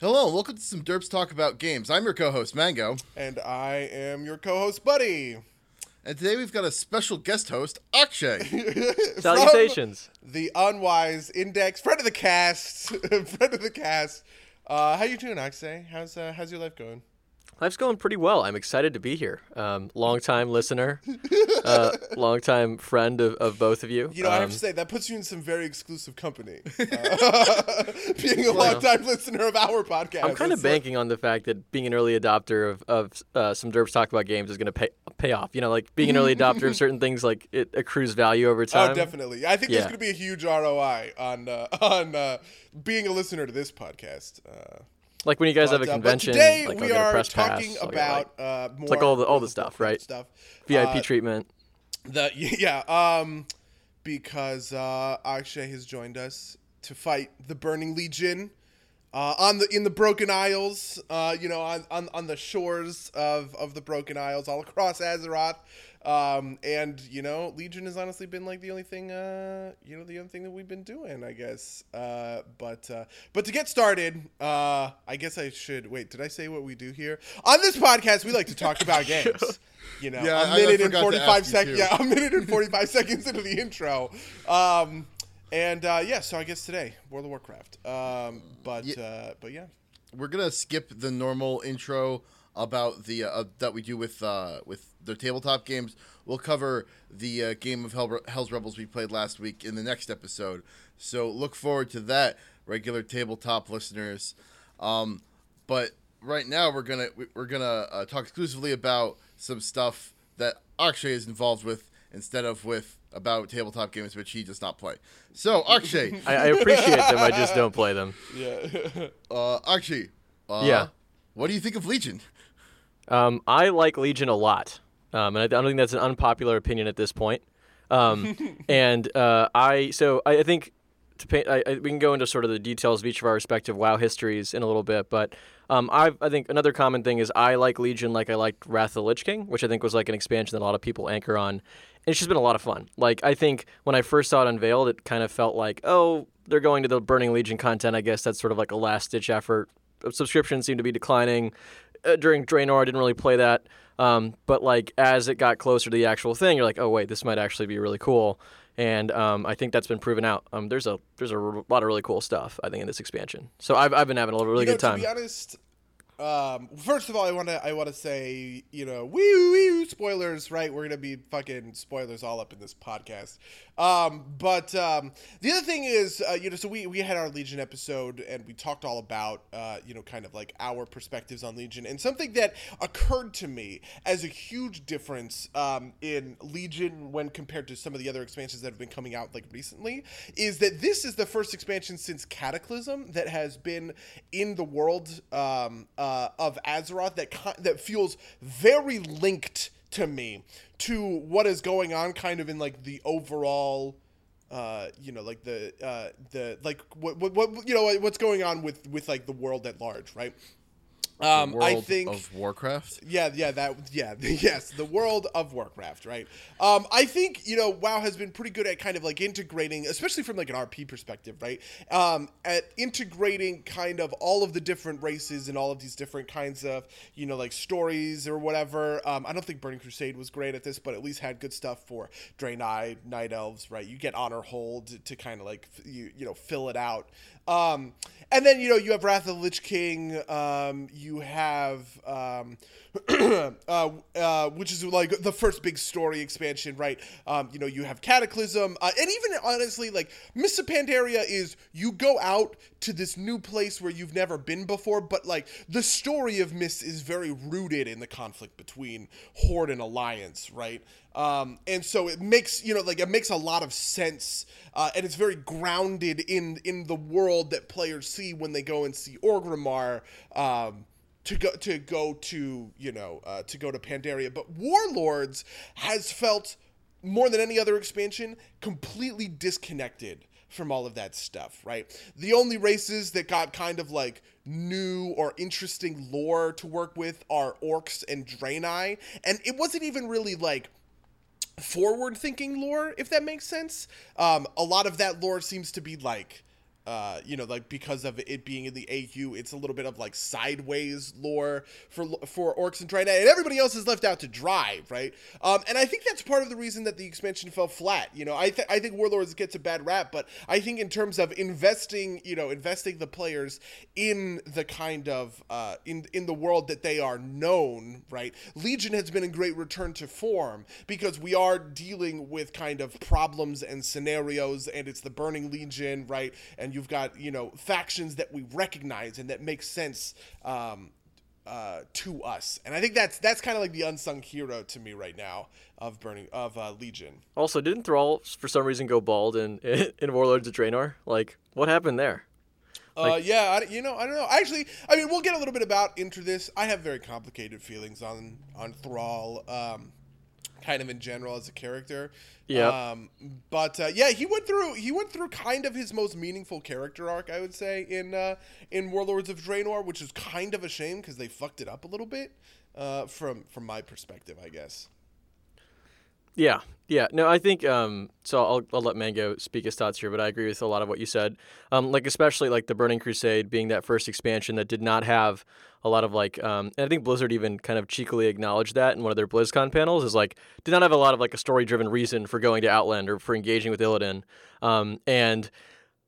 Hello, and welcome to some Derps Talk About Games. I'm your co-host, Mango. And I am your co-host, Buddy. And today we've got a special guest host, Akshay. Salutations. the Unwise Index, friend of the cast, friend of the cast. Uh, how you doing, Akshay? How's uh, how's your life going? Life's going pretty well. I'm excited to be here. Um, long time listener, uh, long time friend of, of both of you. You know, I have Um, to say that puts you in some very exclusive company. Uh, being a long-time listener of our podcast, I'm kind of like- banking on the fact that being an early adopter of, of uh, some Derps Talk About Games is going to pay pay off. You know, like being an early adopter of certain things, like it accrues value over time. Oh, definitely. I think there's going to be a huge ROI on uh, on uh, being a listener to this podcast. Like when you guys have a convention, today like we are press talking pass, I'll like, about uh, more like all the- all the stuff, right? Stuff. VIP Uh, treatment. The yeah, um, because uh, Akshay has joined us to fight the Burning Legion uh, on the in the Broken Isles. Uh, you know, on, on on the shores of of the Broken Isles, all across Azeroth. Um, and you know, Legion has honestly been like the only thing, uh, you know, the only thing that we've been doing, I guess. Uh, but uh, but to get started, uh, I guess I should wait. Did I say what we do here on this podcast? We like to talk about games. You know, Yeah, a minute and forgot to forty five seconds. Yeah, a minute and 45 seconds into the intro. Um, and uh, yeah, so I guess today, World of Warcraft. Um, but Yeah. uh, but yeah. We're gonna skip the normal intro about the uh, that we do with uh, with the tabletop games. We'll cover the uh, game of Hell, Hell's Rebels we played last week in the next episode. So look forward to that, regular tabletop listeners. Um, but right now we're gonna we're gonna uh, talk exclusively about some stuff that Akshay is involved with instead of with about tabletop games which he does not play. So Akshay, I, I appreciate them. I just don't play them. Yeah. uh, Akshay, uh, Yeah. what do you think of Legion? Um, I like Legion a lot, um, and I, don't think that's an unpopular opinion at this point. Um, and uh, I so I, I think to paint, I, I, we can go into sort of the details of each of our respective WoW histories in a little bit, but um, I I think another common thing is I like Legion like I liked Wrath of the Lich King, which I think was like an expansion that a lot of people anchor on. And it's just been a lot of fun. Like I think when I first saw it unveiled, it kind of felt like oh they're going to the Burning Legion content. I guess that's sort of like a last ditch effort. Subscriptions seem to be declining uh, during Draenor, I didn't really play that. Um, but like as it got closer to the actual thing, you're like, oh wait, this might actually be really cool. And um, I think that's been proven out. Um, there's a there's a r- lot of really cool stuff I think in this expansion. So I've, I've been having a really you know, good time. To be honest, um, first of all, I want to I want to say you know wee wee spoilers right. We're gonna be fucking spoilers all up in this podcast. Um, but um, the other thing is uh, you know so we we had our Legion episode and we talked all about uh, you know kind of like our perspectives on Legion and something that occurred to me as a huge difference um, in Legion when compared to some of the other expansions that have been coming out like recently is that this is the first expansion since Cataclysm that has been in the world um, uh, of Azeroth that that feels very linked to me to what is going on kind of in like the overall uh, you know, like the uh, the like what, what what you know what's going on with with like the world at large, right? Um, World I think of Warcraft. yeah, yeah, that, yeah, yes, the world of Warcraft, right? Um, I think you know, WoW has been pretty good at kind of like integrating, especially from like an RP perspective, right? Um, at integrating kind of all of the different races and all of these different kinds of you know like stories or whatever. Um, I don't think Burning Crusade was great at this, but at least had good stuff for Draenei, Night Elves, right? You get Honor Hold to kind of like you you know fill it out. Um, and then you know you have Wrath of the Lich King. Um, you have um, uh, uh, which is like the first big story expansion, right? Um, you know you have Cataclysm, uh, and even honestly, like Mists Pandaria is you go out to this new place where you've never been before, but like the story of Mists is very rooted in the conflict between Horde and Alliance, right? Um, and so it makes you know like it makes a lot of sense, uh, and it's very grounded in in the world that players see when they go and see Orgrimmar. Um, to go to go to you know uh, to go to Pandaria, but Warlords has felt more than any other expansion completely disconnected from all of that stuff, right? The only races that got kind of like new or interesting lore to work with are orcs and Draenei, and it wasn't even really like forward thinking lore, if that makes sense. Um, a lot of that lore seems to be like uh, you know, like because of it being in the AU, it's a little bit of like sideways lore for for orcs and Draenei, and everybody else is left out to dry, right? Um, and I think that's part of the reason that the expansion fell flat. You know, I th- I think Warlords gets a bad rap, but I think in terms of investing, you know, investing the players in the kind of uh, in in the world that they are known, right? Legion has been a great return to form because we are dealing with kind of problems and scenarios, and it's the Burning Legion, right? And you've got you know factions that we recognize and that make sense. Um, uh, to us, and I think that's that's kind of like the unsung hero to me right now of burning of uh, Legion. Also, didn't Thrall for some reason go bald in in Warlords of Draenor? Like, what happened there? Uh, yeah, I, you know, I don't know. Actually, I mean, we'll get a little bit about into this. I have very complicated feelings on on Thrall, um, kind of in general as a character. Yeah. Um, but uh, yeah, he went through he went through kind of his most meaningful character arc, I would say, in uh, in Warlords of Draenor, which is kind of a shame because they fucked it up a little bit uh, from from my perspective, I guess. Yeah, yeah. No, I think um, so. I'll, I'll let Mango speak his thoughts here, but I agree with a lot of what you said. Um, like especially like the Burning Crusade being that first expansion that did not have a lot of like, um, and I think Blizzard even kind of cheekily acknowledged that in one of their BlizzCon panels is like did not have a lot of like a story driven reason for going to Outland or for engaging with Illidan, um, and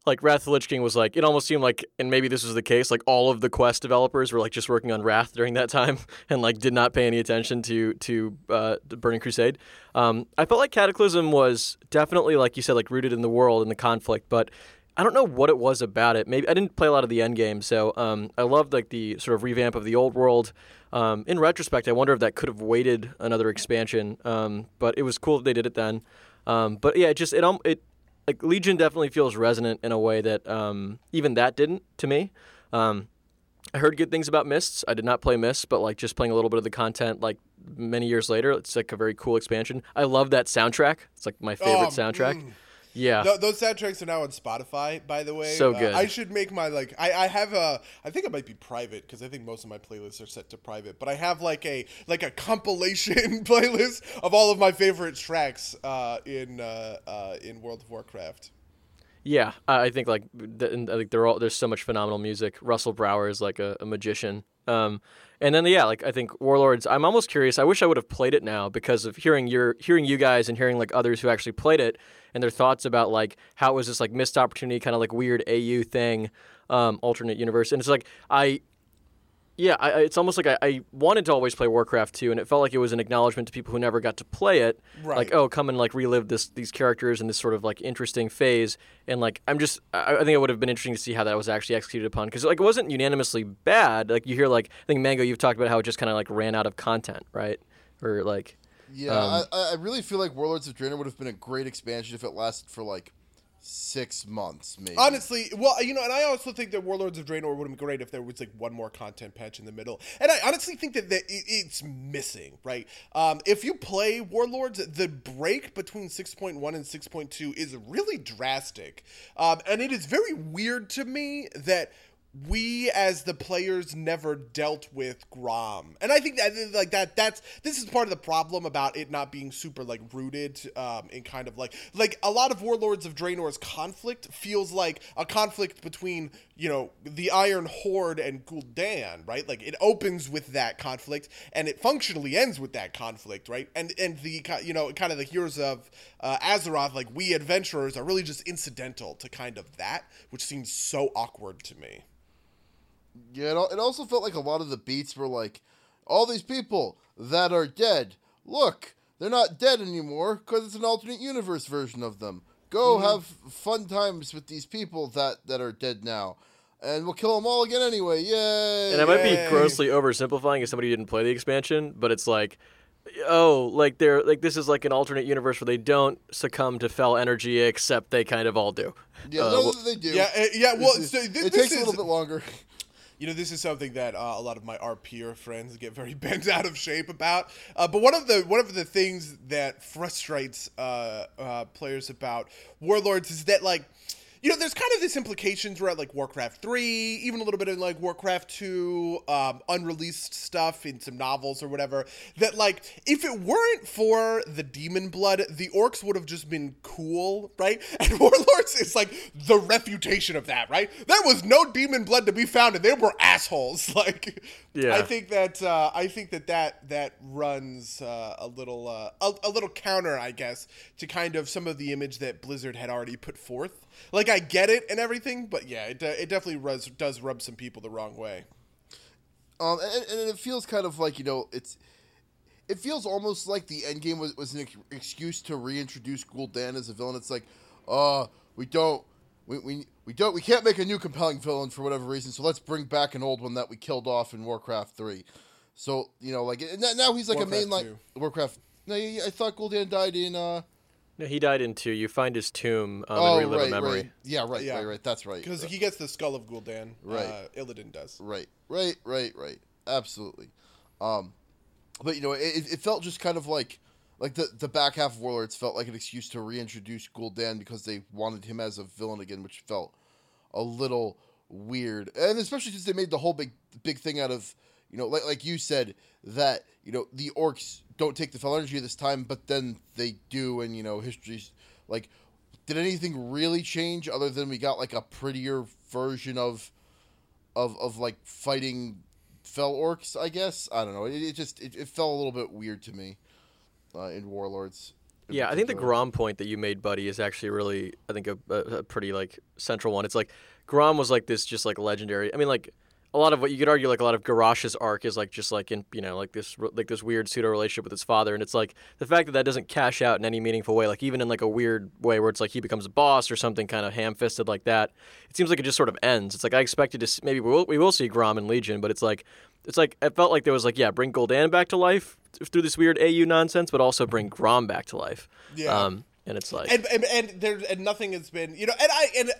like Wrath of the Lich King was like it almost seemed like and maybe this was the case like all of the quest developers were like just working on Wrath during that time and like did not pay any attention to to uh, Burning Crusade. Um, I felt like Cataclysm was definitely like you said like rooted in the world and the conflict, but I don't know what it was about it. Maybe I didn't play a lot of the end game, so um, I loved like the sort of revamp of the old world. Um, in retrospect, I wonder if that could have waited another expansion, um, but it was cool that they did it then. Um, but yeah, it just it um it like Legion definitely feels resonant in a way that um, even that didn't to me. Um, I heard good things about Mists. I did not play Mists, but like just playing a little bit of the content like many years later, it's like a very cool expansion. I love that soundtrack. It's like my favorite Oh, soundtrack. mm. Yeah. Th- those soundtracks are now on Spotify, by the way. So Uh, good. I should make my like. I, I have a. I think it might be private because I think most of my playlists are set to private. But I have like a like a compilation playlist of all of my favorite tracks uh, in uh, uh, in World of Warcraft. Yeah, I think like I think they're all there's so much phenomenal music. Russell Brower is like a, a magician. Um, and then yeah, like I think Warlords. I'm almost curious. I wish I would have played it now because of hearing your hearing you guys and hearing like others who actually played it and their thoughts about like how it was this like missed opportunity, kind of like weird AU thing, um, alternate universe. And it's like I yeah, I, it's almost like I, I wanted to always play Warcraft 2, and it felt like it was an acknowledgement to people who never got to play it. Right. Like, oh, come and like relive this these characters and this sort of like interesting phase. And like, I'm just, I, I think it would have been interesting to see how that was actually executed upon because like it wasn't unanimously bad. Like you hear like I think Mango, you've talked about how it just kind of like ran out of content, right? Or like, Yeah, Um, I, I really feel like Warlords of Draenor would have been a great expansion if it lasted for like six months, maybe. Honestly, well, you know, and I also think that Warlords of Draenor would have been great if there was like one more content patch in the middle. And I honestly think that, that it's missing, right? Um, if you play Warlords, the break between 6.1 and 6.2 is really drastic. Um, and it is very weird to me that we as the players never dealt with Grom. And I think that like that that's this is part of the problem about it not being super like rooted um in kind of like like a lot of Warlords of Draenor's conflict feels like a conflict between, you know, the Iron Horde and Gul'dan, right? Like it opens with that conflict and it functionally ends with that conflict, right? And and the you know, kind of the heroes of uh, Azeroth like we adventurers are really just incidental to kind of that, which seems so awkward to me. Yeah, it, also felt like a lot of the beats were like, all these people that are dead. Look, they're not dead anymore because it's an alternate universe version of them. Go Mm-hmm. have fun times with these people that, that are dead now. And we'll kill them all again anyway. Yay! and I might be grossly oversimplifying as somebody who didn't play the expansion, but it's like. Oh, like they're like this is like an alternate universe where they don't succumb to fell energy, except they kind of all do. yeah, Uh, no, well- they do. Yeah, uh, yeah. Well, It's- so thi- it this takes a little bit longer. You know, this is something that uh, a lot of my RPer friends get very bent out of shape about. Uh, but one of the one of the things that frustrates uh, uh, players about Warlords is that like. You know, there's kind of this implications where at like Warcraft 3, even a little bit in like Warcraft 2, um, unreleased stuff in some novels or whatever, that like if it weren't for the demon blood, the orcs would have just been cool, right? And Warlords is like the refutation of that, right? There was no demon blood to be found and they were assholes. Like Yeah. I think that uh, I think that that that runs uh, a little uh, a, a little counter, I guess, to kind of some of the image that Blizzard had already put forth. Like I get it and everything, but yeah, it, uh, it definitely rubs, does rub some people the wrong way. Um, and, and it feels kind of like you know it's. It feels almost like the end game was, was an ex- excuse to reintroduce Gul'dan as a villain. It's like, uh, we don't, we, we, we don't, we can't make a new compelling villain for whatever reason. So let's bring back an old one that we killed off in Warcraft Three. So you know, like and now- he's like Warcraft a mainline 2. Warcraft. No, I thought Gul'dan died in. uh No, he died in two. You find his tomb um, Oh, and relive right, a memory. right. Yeah, right, Yeah. right, right. That's right. Because he gets the skull of Gul'dan. Right. Uh, Illidan does. Right, right, right, right. Absolutely. Um, but you know, it, it felt just kind of like like the the back half of Warlords felt like an excuse to reintroduce Gul'dan because they wanted him as a villain again, which felt a little weird, and especially since they made the whole big big thing out of you know, like like you said that you know the orcs don't take the fell energy this time, but then they do, and you know history's like. Did anything really change other than we got like a prettier version of of of like fighting fell orcs i guess i don't know it, it just it, it felt a little bit weird to me uh, in warlords in Yeah, I think the. Grom point that you made, buddy, is actually really, I think, a, a, a pretty like central one. It's like Grom was like this, just like legendary. I mean, like a lot of what you could argue, like a lot of Garrosh's arc is like just like in you know like this like this weird pseudo relationship with his father, and it's like the fact that that doesn't cash out in any meaningful way, like even in like a weird way where it's like he becomes a boss or something kind of ham-fisted like that. It seems like it just sort of ends. It's like I expected to s- maybe we will, we will see Grom and Legion, but it's like it's like it felt like there was like yeah, bring Gul'dan back to life through this weird AU nonsense, but also bring Grom back to life. Yeah. Um, and it's like and, and and there and nothing has been you know and I and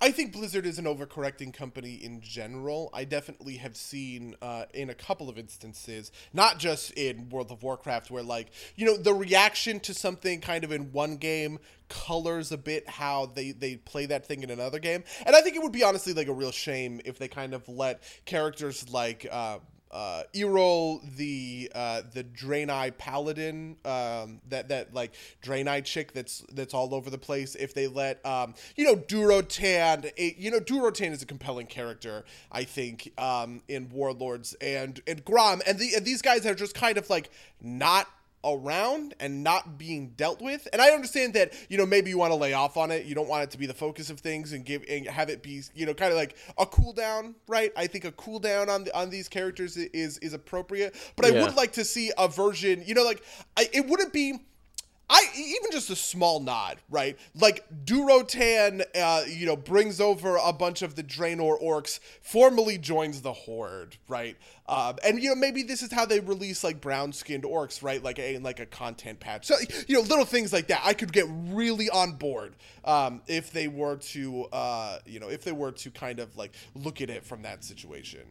I think Blizzard is an overcorrecting company in general. I definitely have seen uh, in a couple of instances, not just in World of Warcraft, where like you know the reaction to something kind of in one game colors a bit how they they play that thing in another game, and I think it would be honestly like a real shame if they kind of let characters like. Uh, uh, Yrel, the uh, the Draenei paladin, um, that that like Draenei chick that's that's all over the place. If they let um, you know Durotan, a, you know Durotan is a compelling character, I think, um, in Warlords and and Grom, and the and these guys are just kind of like not around and not being dealt with. And I understand that, you know, maybe you want to lay off on it. You don't want it to be the focus of things and give and have it be, you know, kind of like a cool down, right? I think a cool down on the, on these characters is is appropriate. But I Yeah. would like to see a version, you know, like I, it wouldn't be I even just a small nod, right? Like Durotan, uh, you know, brings over a bunch of the Draenor orcs, formally joins the Horde, right? Um, and you know, maybe this is how they release like brown-skinned orcs, right? Like a like a content patch. So you know, little things like that. I could get really on board um, if they were to, uh, you know, if they were to kind of like look at it from that situation.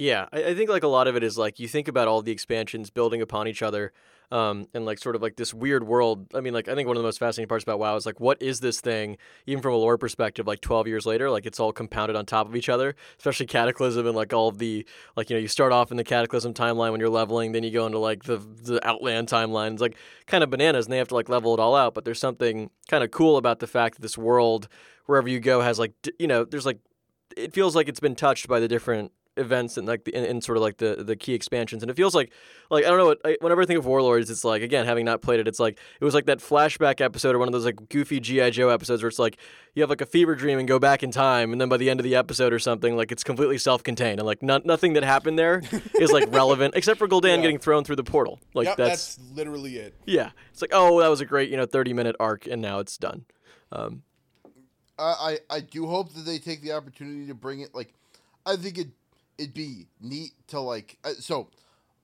Yeah, I, I think like a lot of it is like you think about all the expansions building upon each other, um, and like sort of like this weird world. I mean, like I think one of the most fascinating parts about WoW is like what is this thing, even from a lore perspective, like 12 years later, like it's all compounded on top of each other, especially Cataclysm and like all of the like you know you start off in the Cataclysm timeline when you're leveling, then you go into like the the Outland timeline. It's like kind of bananas, and they have to like level it all out. But there's something kind of cool about the fact that this world, wherever you go, has like you know there's like it feels like it's been touched by the different events and like the in, in sort of like the the key expansions and it feels like like I don't know what I, whenever I think of Warlords it's like again having not played it it's like it was like that flashback episode or one of those like goofy GI Joe episodes where it's like you have like a fever dream and go back in time and then by the end of the episode or something like it's completely self-contained and like not, nothing that happened there is like relevant except for Gul'dan Yeah. getting thrown through the portal like yep, that's, that's literally it. yeah it's like oh that was a great you know 30 minute arc and now it's done um, I, I I do hope that they take the opportunity to bring it. Like, I think it it'd be neat to like. Uh, so,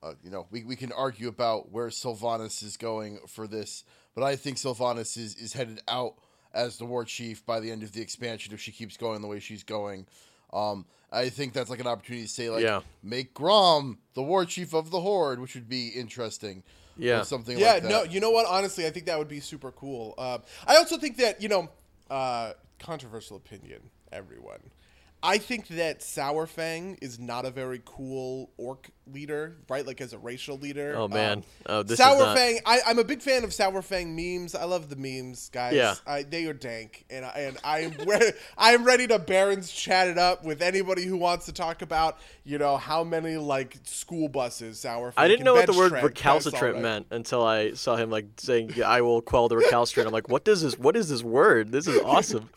uh, you know, we, we can argue about where Sylvanas is going for this, but I think Sylvanas is is headed out as the war chief by the end of the expansion if she keeps going the way she's going. Um, I think that's like an opportunity to say like, Yeah. make Grom the war chief of the Horde, which would be interesting. Yeah. or something yeah like that. no you know what honestly i think that would be super cool uh, i also think that you know uh, controversial opinion, everyone. I think that Saurfang is not a very cool orc leader, right? Like as a racial leader. Oh, man. Um, oh, this is Saurfang. not- I, I'm a big fan of Saurfang memes. I love the memes, guys. Yeah. I, they are dank, and I, and I am I am ready to Barons chat it up with anybody who wants to talk about you know how many like school buses Saurfang. I didn't know what the word strength. That's all recalcitrant meant until I saw him like saying, yeah, "I will quell the recalcitrant." I'm like, "What does this? What is this word? This is awesome."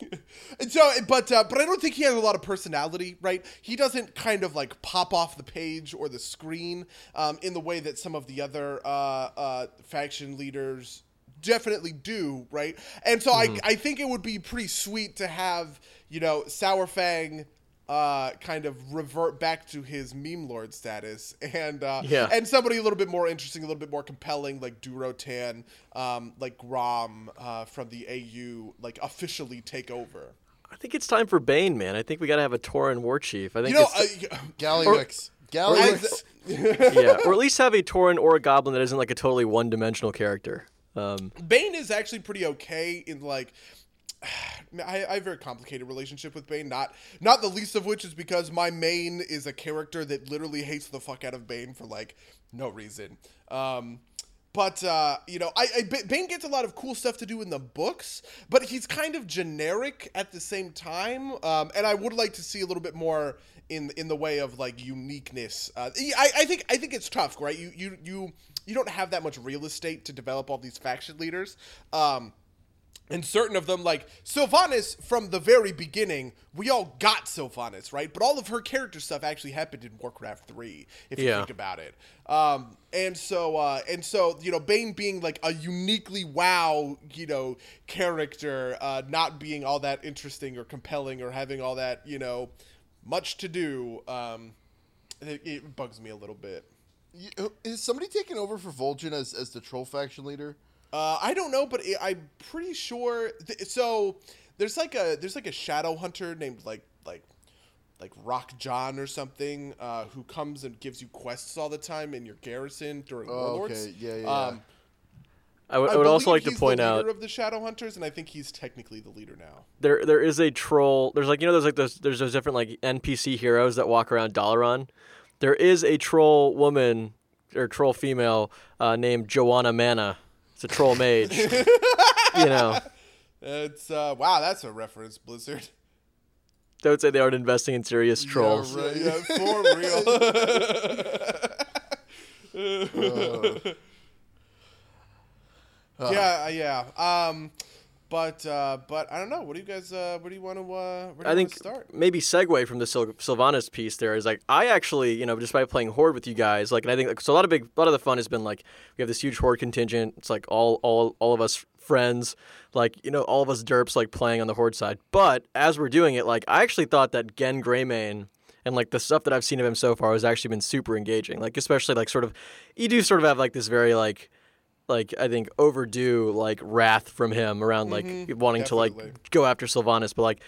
And so, but uh, but I don't think he has a lot of personality, right? He doesn't kind of like pop off the page or the screen um, in the way that some of the other uh, uh, faction leaders definitely do, right? And so Mm-hmm. I I think it would be pretty sweet to have you know Saurfang. Uh, kind of revert back to his meme lord status, and uh, Yeah. and somebody a little bit more interesting, a little bit more compelling, like Durotan, um, like Grom uh, from the AU, like officially take over. I think it's time for Bane, man. I think we got to have a Tauren war chief. I think You know, it's uh, Gallywix. I- Gallywix. yeah, or at least have a Tauren or a Goblin that isn't like a totally one-dimensional character. Um, Bane is actually pretty okay in like. I, I have a very complicated relationship with Bane. Not not the least of which is because my main is a character that literally hates the fuck out of Bane for like no reason. Um, but uh, you know, I, I Bane gets a lot of cool stuff to do in the books, but he's kind of generic at the same time. Um, and I would like to see a little bit more in in the way of like uniqueness. Uh, I, I think I think it's tough, right? You you you you don't have that much real estate to develop all these faction leaders. Um, and certain of them, like Sylvanas, from the very beginning, we all got Sylvanas, right? But all of her character stuff actually happened in Warcraft Three, if you Yeah. think about it. Um, and so, uh, and so, you know, Bane being like a uniquely WoW, you know, character, uh, not being all that interesting or compelling or having all that, you know, much to do, um, it, it bugs me a little bit. Is somebody taking over for Vol'jin as, as the troll faction leader? Uh, I don't know, but it, I'm pretty sure. Th- so there's like a there's like a shadow hunter named like like like Rock John or something uh, who comes and gives you quests all the time in your garrison during Oh, Warlords. okay. Yeah, yeah, Um, I would- I I also believe like to point the out of the shadow hunters, and I think he's technically the leader now. there there is a troll. There's like you know there's like those there's those different like NPC heroes that walk around Dalaran. There is a troll woman or troll female uh, named Joanna Mana. It's a troll mage. you know, It's uh, wow, that's a reference, Blizzard. Don't say they aren't investing in serious trolls. right. Yeah, for real. yeah, uh, yeah. Um, but uh, but I don't know. What do you guys? Uh, where do you want to? Uh, where do you I think start? maybe segue from the Sil- Sylvanas piece there is like I actually you know just by playing Horde with you guys like and I think like, so a lot of big a lot of the fun has been like we have this huge Horde contingent it's like all all all of us friends like you know all of us derps like playing on the Horde side but as we're doing it like I actually thought that Genn Greymane and like the stuff that I've seen of him so far has actually been super engaging like especially like sort of you do sort of have like this very like like I think overdue like wrath from him around like wanting to like go after Sylvanas, but like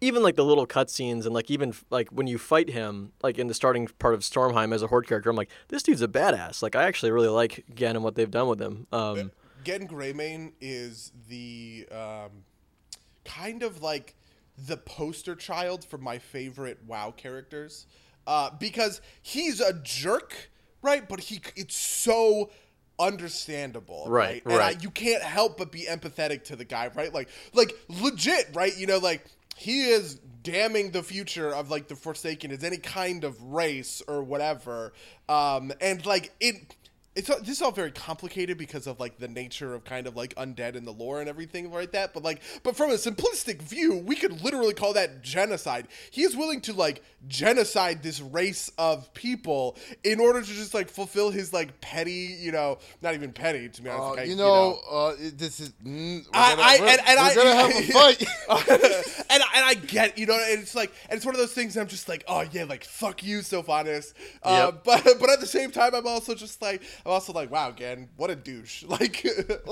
even like the little cutscenes and like even like when you fight him like in the starting part of Stormheim as a horde character, I'm like this dude's a badass. Like I actually really like Genn and what they've done with him. Um, Genn Greymane is the um, kind of like the poster child for my favorite WoW characters uh, because he's a jerk, right? But he it's so understandable, Right, And I, right. you can't help but be empathetic to the guy, right? Like, like legit, right? You know, like he is damning the future of like the Forsaken as any kind of race or whatever, um, and like it it's all- this is all very complicated because of like the nature of kind of like undead and the lore and everything like that but like but from a simplistic view we could literally call that genocide he is willing to like genocide this race of people in order to just like fulfill his like petty you know not even petty to be honest Uh, like, I- you know, uh, this is. Mm, we're I- gonna, I- and- and I- gonna have a fight. and, I- and I get, you know, and it's like, and it's one of those things I'm just like, oh yeah, like fuck you, Sylvanas. Uh, Yep. But but at the same time, I'm also just like, I'm also like, wow, again, what a douche. Like,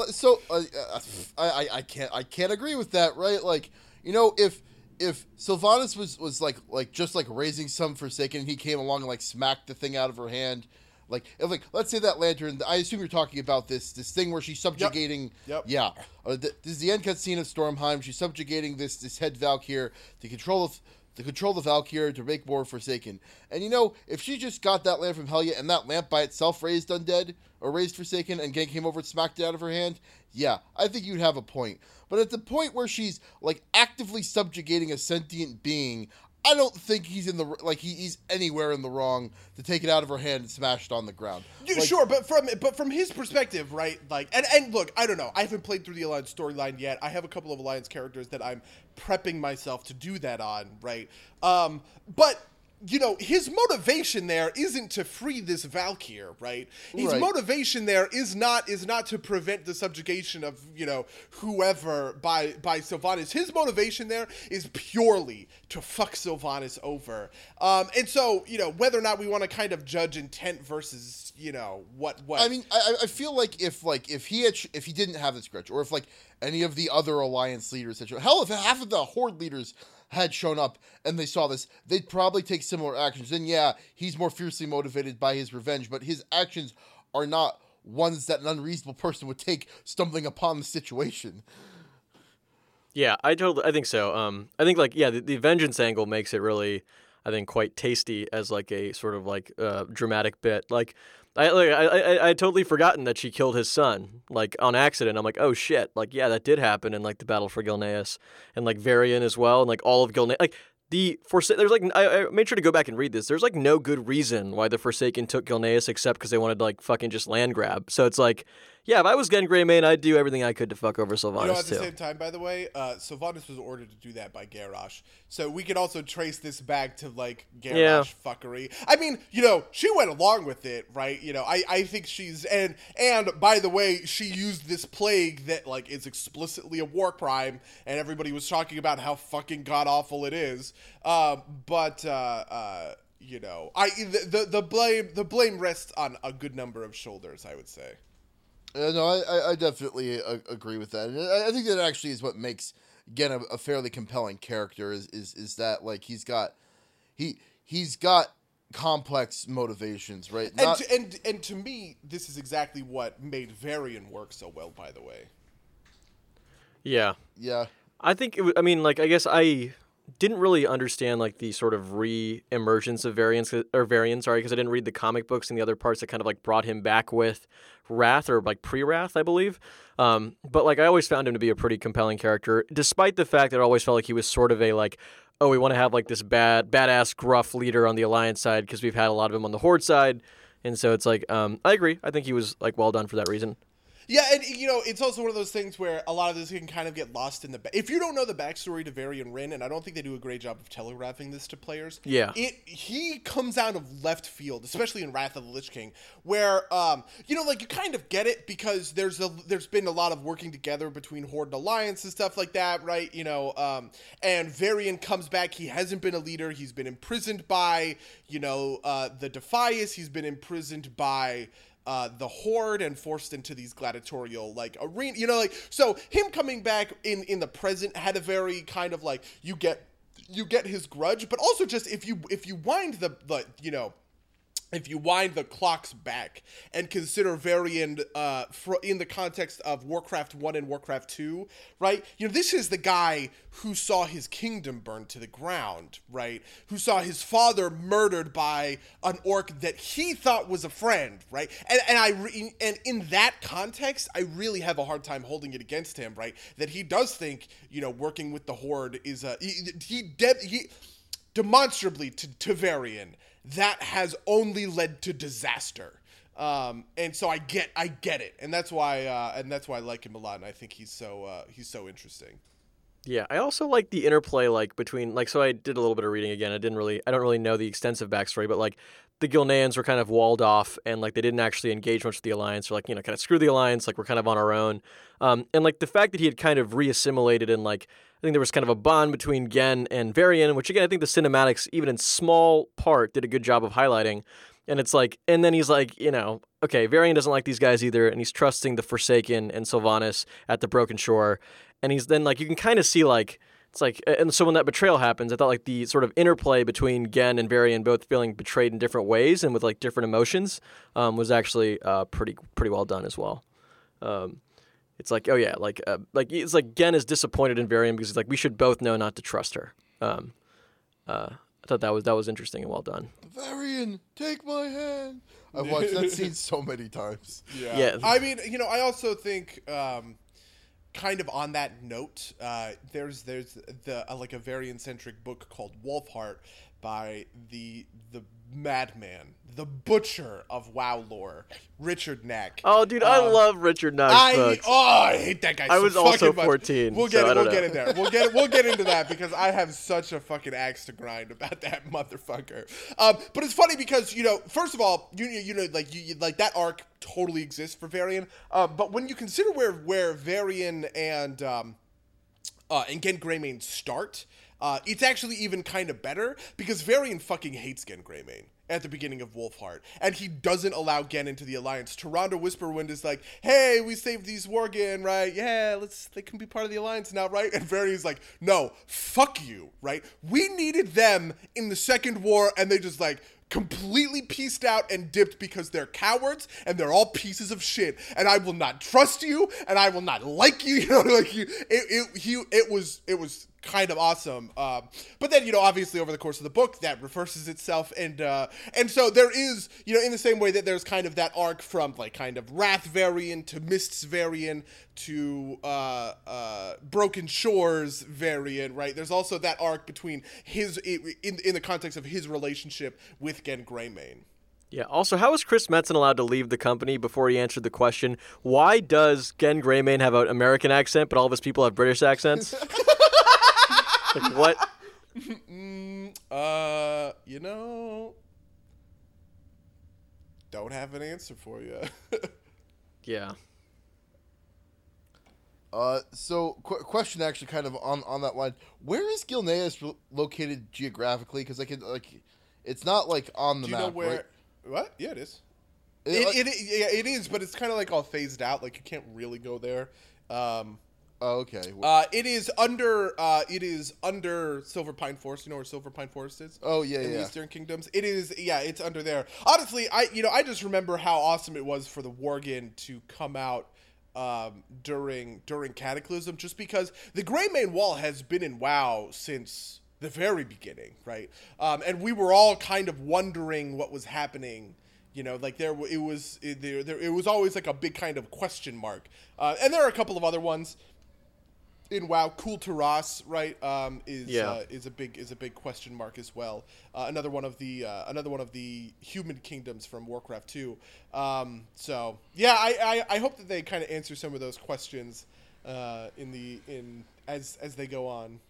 so uh, uh, I, I I can't I can't agree with that, right? Like you know if if Sylvanas was was like like just like raising some Forsaken, he came along and like smacked the thing out of her hand. Like, if like, let's say that lantern. I assume you're talking about this this thing where she's subjugating. Yep. Yeah. Uh, th- this is the end cutscene of Stormheim. She's subjugating this this head Valkyr to control the to control the Valkyr to make more Forsaken. And you know, if she just got that lamp from Helya and that lamp by itself raised undead or raised Forsaken and Gang came over and smacked it out of her hand, yeah, I think you'd have a point. But at the point where she's like actively subjugating a sentient being, I don't think he's in the like he, he's anywhere in the wrong to take it out of her hand and smash it on the ground. Yeah, Like, sure, but from but from his perspective, right? Like, and and look, I don't know. I haven't played through the Alliance storyline yet. I have a couple of Alliance characters that I'm prepping myself to do that on, right? Um, but you know, his motivation there isn't to free this Valkyr, right? His Right. motivation there is not is not to prevent the subjugation of you know whoever by by Sylvanas. His motivation there is purely to fuck Sylvanas over. Um, and so you know whether or not we want to kind of judge intent versus you know what what. I mean, I, I feel like if like if he had if he didn't have this grudge, or if like any of the other alliance leaders had hell, if half of the horde leaders had shown up and they saw this, they'd probably take similar actions. And yeah, he's more fiercely motivated by his revenge, but his actions are not ones that an unreasonable person would take stumbling upon the situation. Yeah, I totally, I think so. Um, I think like yeah, the, the vengeance angle makes it really, I think, quite tasty as like a sort of like uh, dramatic bit. Like, I like I, I I totally forgotten that she killed his son like on accident. I'm like, oh shit, like yeah, that did happen in like the battle for Gilneas and like Varian as well, and like all of Gilneas, like. The Forsa- there's like I, I made sure to go back and read this. There's like no good reason why the Forsaken took Gilneas except because they wanted to like fucking just land grab. So it's like, yeah, if I was Genn Greymane, I'd do everything I could to fuck over Sylvanas you know, at the too. same time, by the way, uh, Sylvanas was ordered to do that by Garrosh. So we could also trace this back to like Garrosh Yeah. fuckery. I mean, you know, she went along with it, right? You know, I, I think she's and and by the way, she used this plague that like is explicitly a war crime, and everybody was talking about how fucking god awful it is. Um, but uh, uh, you know, I the, the the blame the blame rests on a good number of shoulders, I would say. Uh, no, I, I- I definitely uh, agree with that. And I, I think that actually is what makes again a, a fairly compelling character is, is is that like he's got he he's got complex motivations, right? And, to, and and to me, this is exactly what made Varian work so well. By the way, Yeah, yeah, I think it w- I mean like I guess I didn't really understand like the sort of re-emergence of variants or variants sorry because I didn't read the comic books and the other parts that kind of like brought him back with Wrath or like pre-Wrath I believe. Um, but like I always found him to be a pretty compelling character despite the fact that I always felt like he was sort of a like oh we want to have like this bad badass gruff leader on the alliance side because we've had a lot of him on the horde side. And so it's like um, I agree. I think he was like well done for that reason. Yeah, and you know, it's also one of those things where a lot of this can kind of get lost in the. Ba- if you don't know the backstory to Varian Wrynn, and I don't think they do a great job of telegraphing this to players. Yeah. it he comes out of left field, especially in Wrath of the Lich King, where um, you know, like you kind of get it because there's a there's been a lot of working together between Horde and Alliance and stuff like that, right? You know, um, and Varian comes back. He hasn't been a leader. He's been imprisoned by you know uh, the Defias. He's been imprisoned by uh, the horde and forced into these gladiatorial like arena you know like so him coming back in in the present had a very kind of like you get you get his grudge but also just if you if you wind the the you know if you wind the clocks back and consider Varian uh, fr- in the context of Warcraft 1 and Warcraft 2, right? You know, this is the guy who saw his kingdom burned to the ground, right? Who saw his father murdered by an orc that he thought was a friend, right? And, and I re- and in that context, I really have a hard time holding it against him, right? That he does think, you know, working with the Horde is a he he, de- he demonstrably to, to Varian that has only led to disaster. Um, and so I get I get it, and that's why uh, and that's why I like him a lot, and I think he's so uh, he's so interesting. Yeah, I also like the interplay like between like so I did a little bit of reading again. I didn't really I don't really know the extensive backstory, but like the Gilneans were kind of walled off and like they didn't actually engage much with the alliance or like you know kind of screw the alliance like we're kind of on our own. Um, and like the fact that he had kind of reassimilated and like I think there was kind of a bond between Genn and Varian, which again I think the cinematics even in small part did a good job of highlighting. And it's like, and then he's like, you know, okay, Varian doesn't like these guys either, and he's trusting the Forsaken and Sylvanas at the Broken Shore, and he's then like, you can kind of see like it's like, and so when that betrayal happens, I thought like the sort of interplay between Genn and Varian both feeling betrayed in different ways and with like different emotions um, was actually uh, pretty pretty well done as well. Um, it's like, oh yeah, like uh, like it's like Genn is disappointed in Varian because he's like, we should both know not to trust her. Um, uh, I thought that was that was interesting and well done. Varian, take my hand. I've watched that scene so many times. Yeah. I mean, you know, I also think, um, kind of on that note, uh, there's there's the uh, like a Varian centric book called Wolfheart by the the madman, the butcher of WoW lore, Richard Knaak. Oh, dude, I Um, love Richard Knox I oh I hate that guy. I so was also much. 14, We'll get so I it. We'll get in there. We'll get we'll get into that because I have such a fucking axe to grind about that motherfucker. Um, but it's funny because you know, first of all, you you know, like you, you like that arc totally exists for Varian. Um, but when you consider where where Varian and um, uh, and Genn Greymane start, uh, it's actually even kind of better because Varian fucking hates Genn Greymane at the beginning of Wolfheart, and he doesn't allow Genn into the alliance. Tyrande Whisperwind is like, "Hey, we saved these Worgen, right? Yeah, let's they can be part of the alliance now, right?" And Varian's like, "No, fuck you, right? We needed them in the Second War, and they just like." completely pieced out and dipped because they're cowards and they're all pieces of shit and I will not trust you and I will not like you you know like you it it he it was it was kind of awesome um, but then you know obviously over the course of the book that reverses itself and uh, and so there is you know in the same way that there's kind of that arc from like kind of Wrath Varian to Mists Varian to uh, uh, Broken Shores Varian right there's also that arc between his in in the context of his relationship with Genn Greymane Yeah. Also, how was Chris Metzen allowed to leave the company before he answered the question? Why does Genn Greymane have an American accent, but all of his people have British accents? like what? Uh, you know, don't have an answer for you. Yeah. Uh, so qu- question actually kind of on on that line. Where is Gilneas re- located geographically? Because I could like, it's not like on the Do you map. know where? right? What? Yeah, it is. It- It, like- it, yeah, it is, but it's kind of like all phased out. Like you can't really go there. Um, oh, okay. uh, it is under. Uh, it is under Silver Pine Forest. You know where Silver Pine Forest is? oh yeah, in the yeah. Eastern Kingdoms. It is, yeah, it's under there. Honestly, I, you know, I just remember how awesome it was for the Worgen to come out um, during during Cataclysm, just because the Greymane Wall has been in WoW since the very beginning, right? Um, and we were all kind of wondering what was happening. You know, like there, it was, it, there, there, it was always like a big kind of question mark. Uh, and there are a couple of other ones in WoW, Kul Tiras, right, um, is Yeah. uh, is a big is a big question mark as well. Uh, another one of the uh, another one of the human kingdoms from Warcraft two. Um, so yeah, I, I, I hope that they kind of answer some of those questions uh, in the in as as they go on.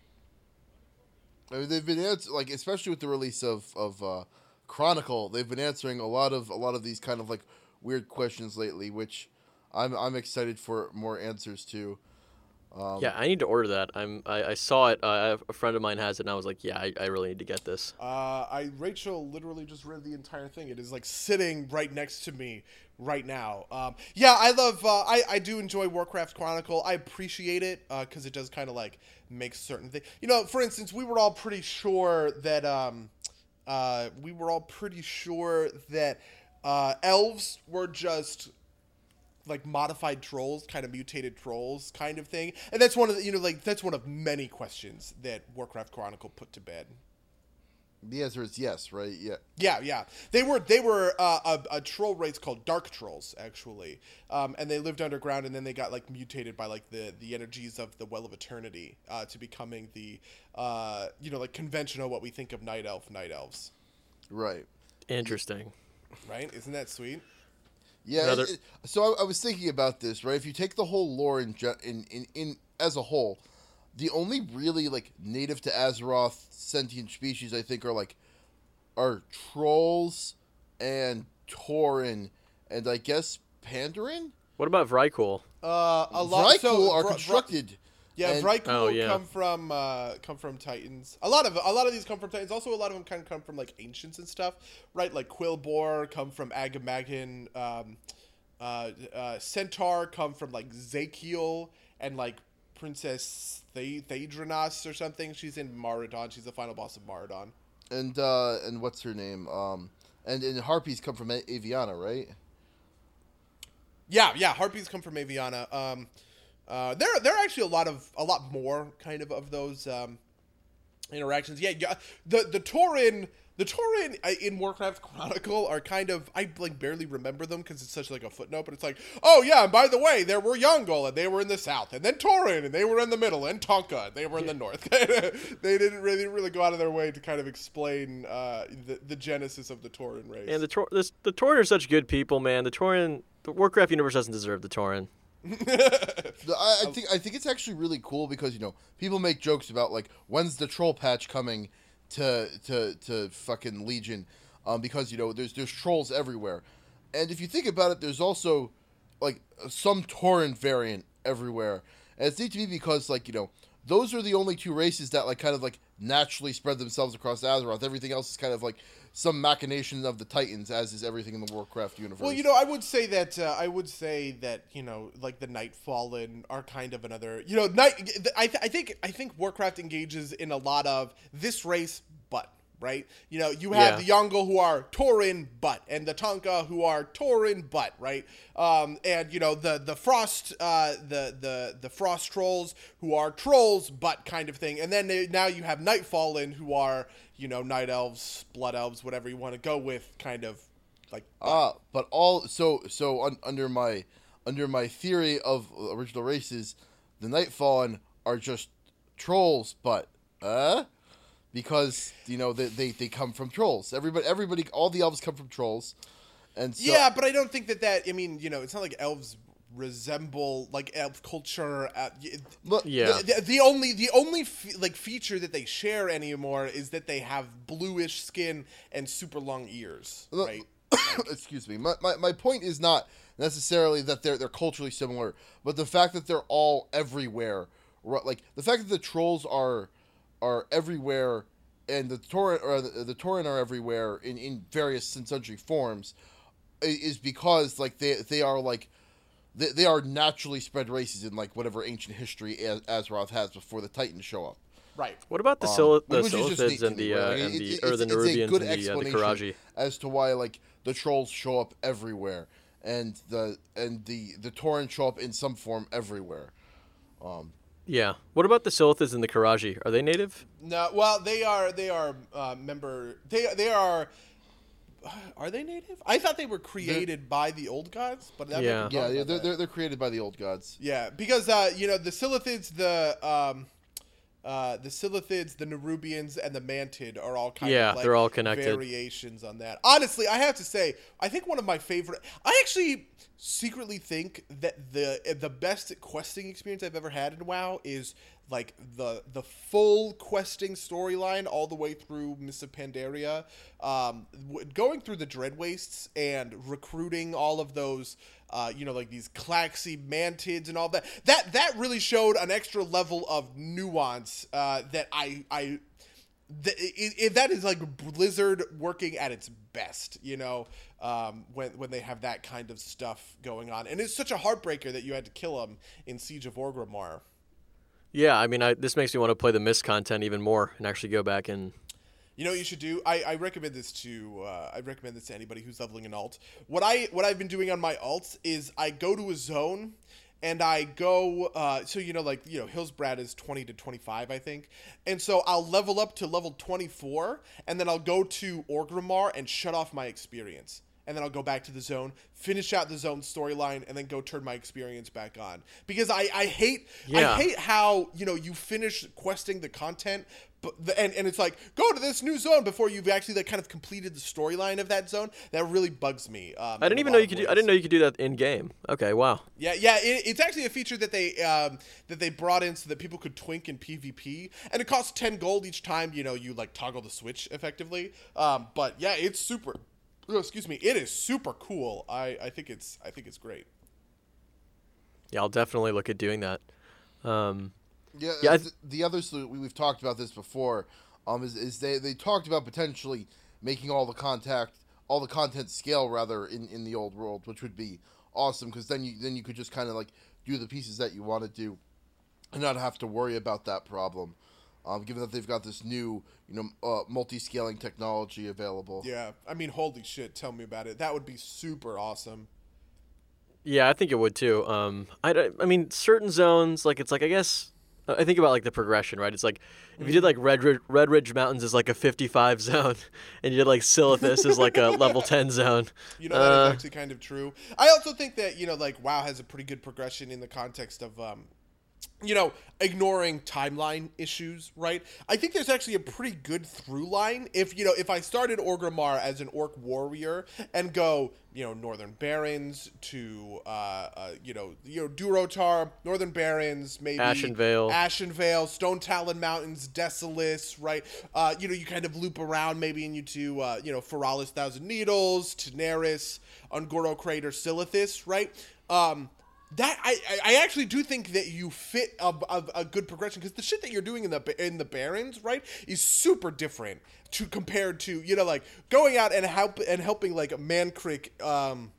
I mean, they've been ans- like, especially with the release of of uh, Chronicle, they've been answering a lot of a lot of these kind of like weird questions lately, which I'm I'm excited for more answers to. Um, Yeah, I need to order that. I'm. I, I saw it. Uh, a friend of mine has it, and I was like, yeah, I, I really need to get this. Uh, I Rachel literally just read the entire thing. It is like sitting right next to me right now. Um, yeah, I love. Uh, I I do enjoy Warcraft Chronicle. I appreciate it because it does kind of like make certain things. You know, for instance, we were all pretty sure that. Um, uh, we were all pretty sure that uh, elves were just like modified trolls, kind of mutated trolls, kind of thing. And that's one of the, you know, like that's one of many questions that Warcraft Chronicle put to bed. The answer is yes, right? Yeah. Yeah, yeah. They were they were uh, a, a troll race called Dark Trolls actually, um, and they lived underground, and then they got like mutated by like the the energies of the Well of Eternity uh, to becoming the uh, you know like conventional what we think of night elf night elves, Right. Interesting. right? Isn't that sweet? Yeah. Another- it- it- so I, I was thinking about this, right? If you take the whole lore in, in in in as a whole, the only really like native to Azeroth sentient species I think are like are trolls and Tauren and I guess Pandaren. What about Vrykul? Uh, a lot. Vrykul so, are Vr- Vr- constructed. Yeah, and- Vrykul Oh, yeah. come from uh, come from Titans. A lot of a lot of these come from Titans. Also, a lot of them kind of come from like ancients and stuff, right? Like Quilboar come from Agamaggan. Um, uh, uh, Centaur come from like Zakiel and like Princess the- Theradras or something. She's in Maraudon. She's the final boss of Maraudon. And uh, and what's her name? Um, and and harpies come from A- Aviana, right? Yeah, yeah. Harpies come from Aviana. Um, uh, there, there are actually a lot of a lot more kind of of those um, interactions. Yeah, yeah. The the Tauren, the Tauren uh, in Warcraft Chronicle are kind of I like barely remember them because it's such like a footnote. But it's like, oh yeah, and by the way, there were Yaungol and they were in the south, and then Tauren and they were in the middle, and Taunka and they were in the north. they didn't really really go out of their way to kind of explain uh, the the genesis of the Tauren race. And the Tor- this, the Tauren are such good people, man. The Tauren, the Warcraft universe doesn't deserve the Tauren. I, I think I think it's actually really cool because you know people make jokes about like when's the troll patch coming to to to fucking Legion, um, because you know there's there's trolls everywhere, and if you think about it, there's also like some Tauren variant everywhere, and it's neat to me because like you know those are the only two races that like kind of like naturally spread themselves across Azeroth. Everything else is kind of like some machination of the Titans, as is everything in the Warcraft universe. Well, you know, I would say that uh, I would say that you know, like the Nightfallen are kind of another. You know, night. I, th- I think I think Warcraft engages in a lot of this race, right. You know, you have Yeah. the Yaungol who are Tauren but and the Taunka who are Tauren but right. Um, and you know the the Frost, uh, the the the Frost trolls who are trolls, but kind of thing. And then they, now you have Nightfallen who are you know night elves, blood elves, whatever you want to go with, kind of like Ah, but all so so un, under my under my theory of original races, the Nightfallen are just trolls, but uh because you know they, they, they come from trolls. Everybody everybody all the elves come from trolls. And so, yeah, but I don't think that that. I mean, you know, it's not like elves resemble like elf culture. Uh, y- Look, Yeah. The, the, the only the only fe- like feature that they share anymore is that they have bluish skin and super long ears, Look- right? excuse me. My, my, my point is not necessarily that they're they're culturally similar, but the fact that they're all everywhere. Like the fact that the trolls are are everywhere, and the Tauren or the, the Tauren are everywhere in, in various and sundry forms, is because like they they are like. They, they are naturally spread races in like whatever ancient history Az- Azeroth has before the Titans show up. Right. What about the Um, the which is just Scythids neat to and the uh, and the or the it's- it's Nerubians good and the, uh, the Qiraji? as to why like the trolls show up everywhere and the and the the Tauren show up in some form everywhere. Yeah. What about the Silithids and the Qiraji? Are they native? No, well, they are they are uh, member they they are. Are they native? I thought they were created by the old gods, but that Yeah. Yeah, yeah they're, they're they're created by the old gods. Yeah, because uh, you know the Silithids, the um, uh, the Silithids, the Nerubians, and the Mantid are all kind Yeah, of like they're all connected. variations on that. Honestly, I have to say, I think one of my favorite. I actually secretly think that the the best questing experience I've ever had in WoW is like the the full questing storyline all the way through Miss Pandaria, um, going through the Dread Wastes and recruiting all of those, uh, you know, like these Klaxxi Mantids and all that. That that really showed an extra level of nuance uh, that I I th- it, it, that is like Blizzard working at its best, you know, um, when when they have that kind of stuff going on, and it's such a heartbreaker that you had to kill him in Siege of Orgrimmar. Yeah, I mean, I, this makes me want to play the Mist content even more and actually go back and. You know what you should do? I, I recommend this to uh, I recommend this to anybody who's leveling an alt. What I what I've been doing on my alts is I go to a zone and I go uh, so you know like you know Hillsbrad is 20 to 25 I think. And so I'll level up to level 24 and then I'll go to Orgrimmar and shut off my experience. And then I'll go back to the zone, finish out the zone storyline, and then go turn my experience back on. Because I, I hate Yeah. I hate how you know you finish questing the content, but the, and and it's like go to this new zone before you've actually like kind of completed the storyline of that zone. That really bugs me. Um, I didn't even know you could. Do, I didn't know you could do that in game. Okay, wow. Yeah, yeah, it, it's actually a feature that they um, that they brought in so that people could twink in PvP, and it costs ten gold each time you know you like toggle the switch effectively. Um, but yeah, it's super. Oh, excuse me, it is super cool. I, I think it's I think it's great. Yeah, I'll definitely look at doing that. Um, Yeah, Yeah, th- the other we, we've talked about this before. Um, is, is they they talked about potentially making all the contact, all the content scale rather in, in the old world, which would be awesome because then you then you could just kind of like do the pieces that you want to do. and not have to worry about that problem. Um, given that they've got this new, you know, uh, multi-scaling technology available. Yeah, I mean, holy shit! Tell me about it. That would be super awesome. Yeah, I think it would too. Um, I, I mean, certain zones, like it's like I guess I think about like the progression, right? It's like if you did like Redridge, Red Ridge Mountains is like a 55 zone, and you did like Silithus is like a level 10 zone. You know, that is Uh, actually kind of true. I also think that you know, like WoW has a pretty good progression in the context of, um, you know, ignoring timeline issues. Right? I think there's actually a pretty good through line. If you know, if I started Orgrimmar as an orc warrior and go, you know, Northern Barrens to, uh, uh you know, you know, Durotar, Northern Barrens, maybe Ashenvale. Ashenvale, Stonetalon Mountains, Desolace, right? Uh, you know, you kind of loop around maybe and you to, uh, you know, Feralas Thousand Needles, Tanaris, Un'Goro Crater, Silithus, right? Um, that I, I- actually do think that you fit a, a, a good progression because the shit that you're doing in the in the Barrens right is super different to compared to you know like going out and help and helping like Mankrik um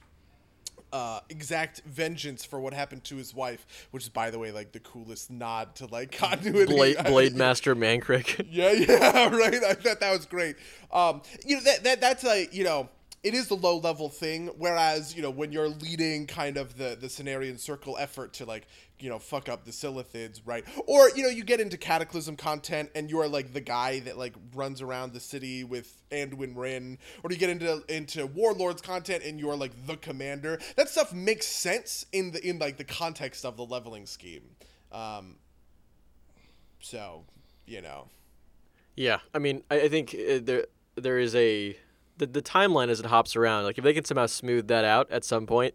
uh, exact vengeance for what happened to his wife, which is, by the way, like the coolest nod to like continuity. Blade, Blade Master Mankrik. Yeah, yeah, right. I thought that was great. Um, you know that that that's like you know. It is the low level thing, whereas you know when you're leading kind of the the Cenarian circle effort to like you know fuck up the Silithids, right? Or you know you get into Cataclysm content and you are like the guy that like runs around the city with Anduin Wrynn, or you get into into Warlords content and you're like the commander. That stuff makes sense in the in like the context of the leveling scheme. Um, so you know. Yeah, I mean, I, I think uh, there there is a the, the timeline as it hops around. Like if they can somehow smooth that out at some point,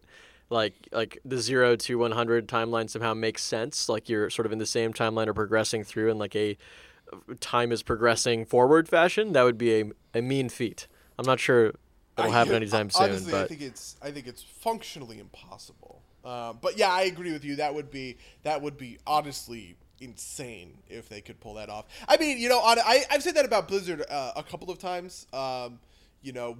like like the zero to one hundred timeline somehow makes sense. Like you're sort of in the same timeline or progressing through in like a time is progressing forward fashion. That would be a a mean feat. I'm not sure it'll I- happen anytime soon, Honestly, I think it's I think it's functionally impossible. Uh, but yeah, I agree with you. That would be that would be honestly insane if they could pull that off. I mean, you know, on, I I've said that about Blizzard uh, a couple of times. Um, you know,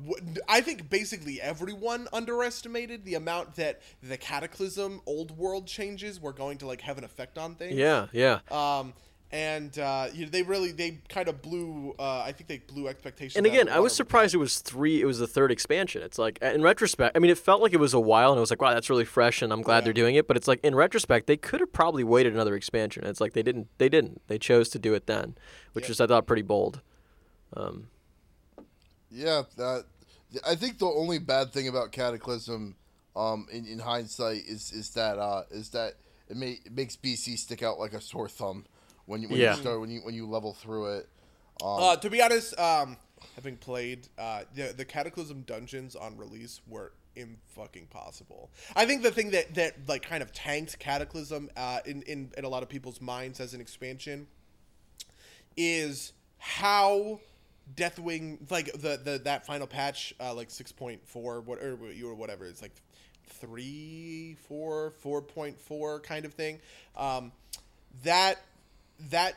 I think basically everyone underestimated the amount that the Cataclysm old world changes were going to like have an effect on things. yeah, yeah. Um, and uh, you know, they really they kind of blew. Uh, I think they blew expectations. And again, I was surprised it was three. It was the third expansion. It's like in retrospect, I mean, it felt like it was a while, and it was like, wow, that's really fresh, and I'm glad Yeah. they're doing it. But it's like in retrospect, they could have probably waited another expansion. It's like they didn't. They didn't. They chose to do it then, which Yeah. is I thought pretty bold. Um, Yeah, that. I think the only bad thing about Cataclysm, um, in, in hindsight, is is that uh, is that it, may, it makes BC stick out like a sore thumb when you when Yeah. you start when you when you level through it. Um, Uh, to be honest, um, having played uh, the the Cataclysm dungeons on release were im fucking possible. I think the thing that that like kind of tanked Cataclysm uh, in, in in a lot of people's minds as an expansion is how Deathwing like the the that final patch uh, like six point four what or you or whatever it's like three four four point four kind of thing. Um, that that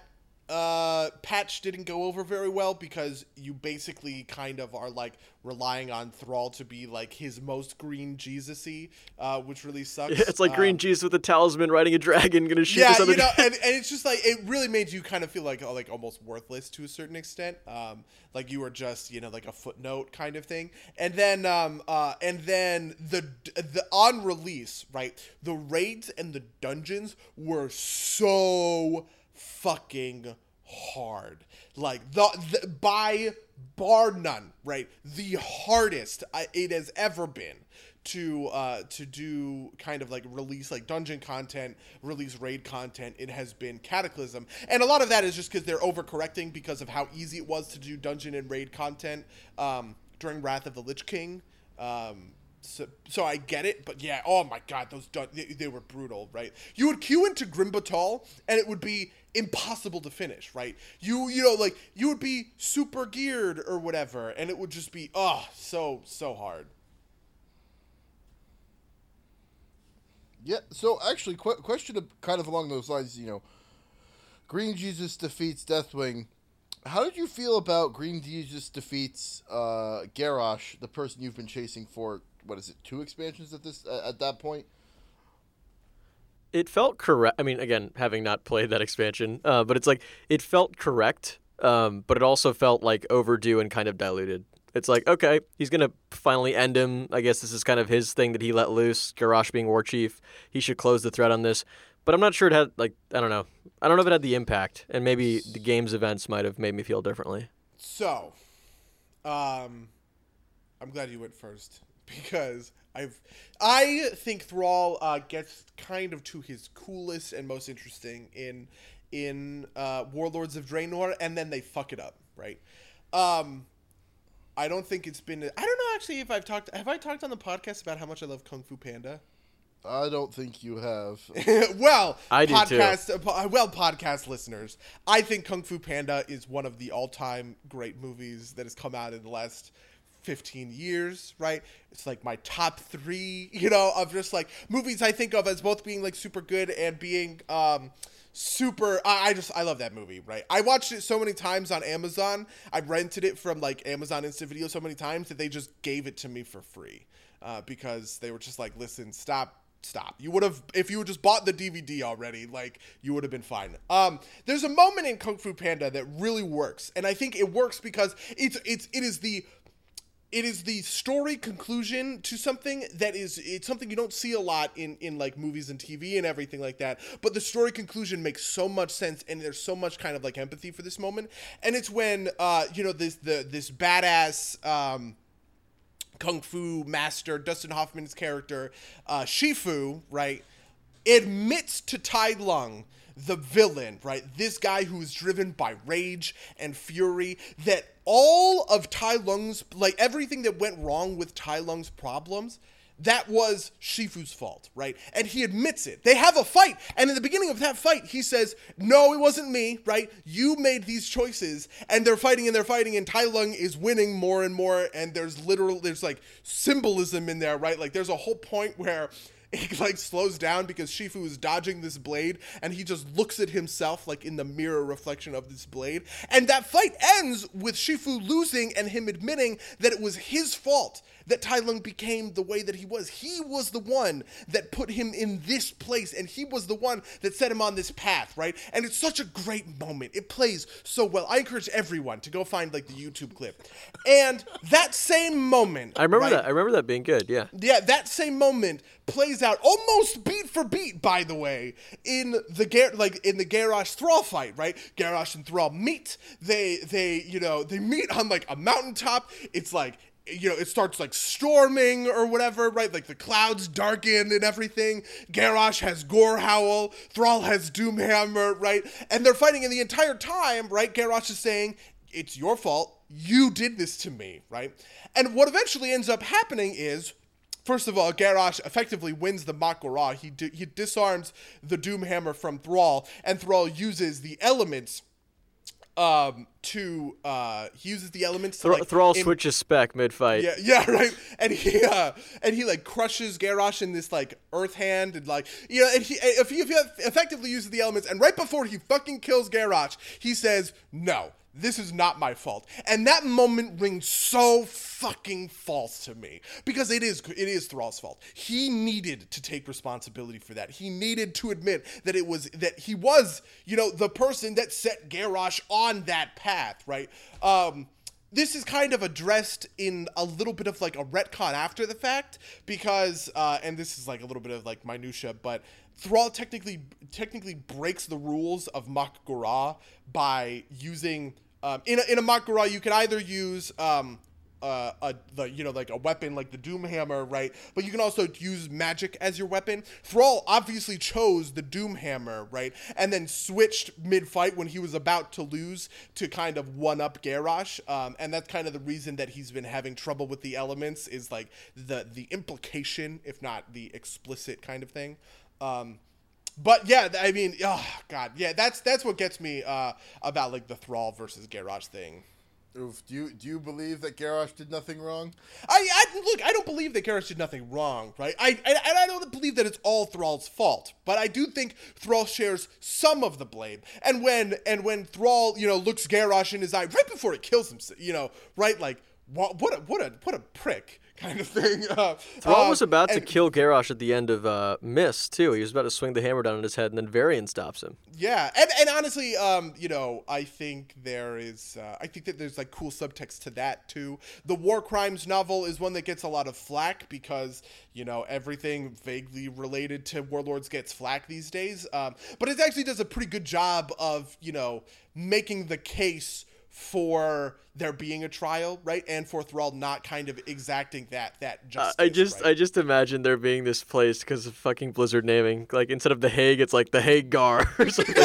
uh, patch didn't go over very well because you basically kind of are like relying on Thrall to be like his most green Jesus-y, uh, which really sucks. it's like Um, Green Jesus with a talisman riding a dragon, gonna shoot yeah, you know, and, and it's just like it really made you kind of feel like like almost worthless to a certain extent, um, like you were just you know like a footnote kind of thing. And then um, uh, and then the the on release right, the raids and the dungeons were so fucking hard, like the, the by bar none, right, the hardest it has ever been to uh to do kind of like release like dungeon content release raid content. It has been cataclysm. And a lot of that is just because they're overcorrecting because of how easy it was to do dungeon and raid content um during wrath of the lich king. Um so, so I get it, but yeah, oh my god, those dun- they, they were brutal, right? You would queue into Grim Batol, and it would be impossible to finish, right? You you know like you would be super geared or whatever, and it would just be oh so so hard. Yeah. So actually, qu- question kind of along those lines. You know, Green Jesus defeats Deathwing. How did you feel about Green Jesus defeats uh, Garrosh, the person you've been chasing for? What is it? Two expansions at this at that point. It felt correct. I mean, again, having not played that expansion, uh, but it's like it felt correct, um, but it also felt like overdue and kind of diluted. It's like okay, he's gonna finally end him. I guess this is kind of his thing that he let loose. Garrosh being war chief, he should close the thread on this. But I'm not sure it had like I don't know. I don't know if it had the impact, and maybe the game's events might have made me feel differently. So, um, I'm glad you went first because I've I think Thrall uh, gets kind of to his coolest and most interesting in in uh, Warlords of Draenor, and then they fuck it up, right? Um, I don't think it's been. I don't know actually if I've talked. Have I talked on the podcast about how much I love Kung Fu Panda? I don't think you have. well, I do too. podcast, uh, po- well, podcast listeners, I think Kung Fu Panda is one of the all-time great movies that has come out in the last 15 years, right? It's like my top three, you know, of just like movies I think of as both being like super good and being um, super. I, I just I love that movie, right? I watched it so many times on Amazon. I rented it from like Amazon Instant Video so many times that they just gave it to me for free uh, because they were just like, listen, stop stop. You would have if you just bought the DVD already, like you would have been fine. Um, there's a moment in Kung Fu Panda that really works, and I think it works because it's it's it is the it is the story conclusion to something that is it's something you don't see a lot in in like movies and TV and everything like that but the story conclusion makes so much sense and there's so much kind of like empathy for this moment. And it's when uh you know this the this badass um kung fu master Dustin Hoffman's character uh, Shifu, right, admits to Tai Lung, the villain, right, this guy who is driven by rage and fury, that all of Tai Lung's like everything that went wrong with Tai Lung's problems. That was Shifu's fault, right? And he admits it. They have a fight. And in the beginning of that fight, he says, No, it wasn't me, right? You made these choices. And they're fighting and they're fighting, and Tai Lung is winning more and more. And there's literal, there's like symbolism in there, right? Like there's a whole point where it like slows down because Shifu is dodging this blade and he just looks at himself like in the mirror reflection of this blade. And that fight ends with Shifu losing and him admitting that it was his fault that Tai Lung became the way that he was. He was the one that put him in this place and he was the one that set him on this path, right? And it's such a great moment. It plays so well. I encourage everyone to go find like the YouTube clip. And that same moment I remember right, that. I remember that being good. Yeah. yeah, that same moment plays out almost beat for beat, by the way, in the Gar- like in the Garrosh Thrall fight, right? Garrosh and Thrall meet. They they you know they meet on like a mountaintop. It's like you know, it starts like storming or whatever, right? Like the clouds darken and everything. Garrosh has Gorehowl, Thrall has Doomhammer, right? And they're fighting, and the entire time, right? Garrosh is saying, It's your fault. You did this to me, right? And what eventually ends up happening is First of all, Garrosh effectively wins the Mak'gora. He he disarms the Doomhammer from Thrall, and Thrall uses the elements um to uh he uses the elements to Thr- like Thrall switches spec mid fight. yeah, yeah, right. And he uh, and he like crushes Garrosh in this like earth hand and like you know, and he if he, if he effectively uses the elements, and right before he fucking kills Garrosh, he says, "No, this is not my fault." And that moment rings so fucking false to me because it is it is Thrall's fault. He needed to take responsibility for that. He needed to admit that it was that he was you know the person that set Garrosh on that path, right? Um, this is kind of addressed in a little bit of like a retcon after the fact because uh, and this is like a little bit of like minutia but Thrall technically technically breaks the rules of Mak'gora by using um, in a, in a Mak'gora you can either use um, uh, a the you know like a weapon like the Doom Hammer, right? But you can also use magic as your weapon. Thrall obviously chose the Doom Hammer, right? And then switched mid fight when he was about to lose to kind of one up Garrosh, um, and that's kind of the reason that he's been having trouble with the elements is like the the implication, if not the explicit kind of thing. Um, but yeah, I mean, oh god, yeah, that's that's what gets me uh, about like the Thrall versus Garrosh thing. Oof, do you do you believe that Garrosh did nothing wrong? I, I look. I don't believe that Garrosh did nothing wrong, right? I, I and I don't believe that it's all Thrall's fault, but I do think Thrall shares some of the blame. And when and when Thrall, you know, looks Garrosh in his eye right before he kills him, you know, right, like what what a what a what a prick kind of thing. Uh, Thrall uh, was about to kill Garrosh at the end of uh, Mist too. He was about to swing the hammer down on his head, and then Varian stops him. Yeah, and, and honestly, um, you know, I think there is, uh, I think that there's like cool subtext to that too. The War Crimes novel is one that gets a lot of flack because you know everything vaguely related to warlords gets flack these days. Um, but it actually does a pretty good job of you know making the case for there being a trial, right, and for Thrall not kind of exacting that that Uh, justice. I just, right? I just imagine there being this place because of fucking Blizzard naming. Like instead of the Hague, it's like the Hague Gar or something.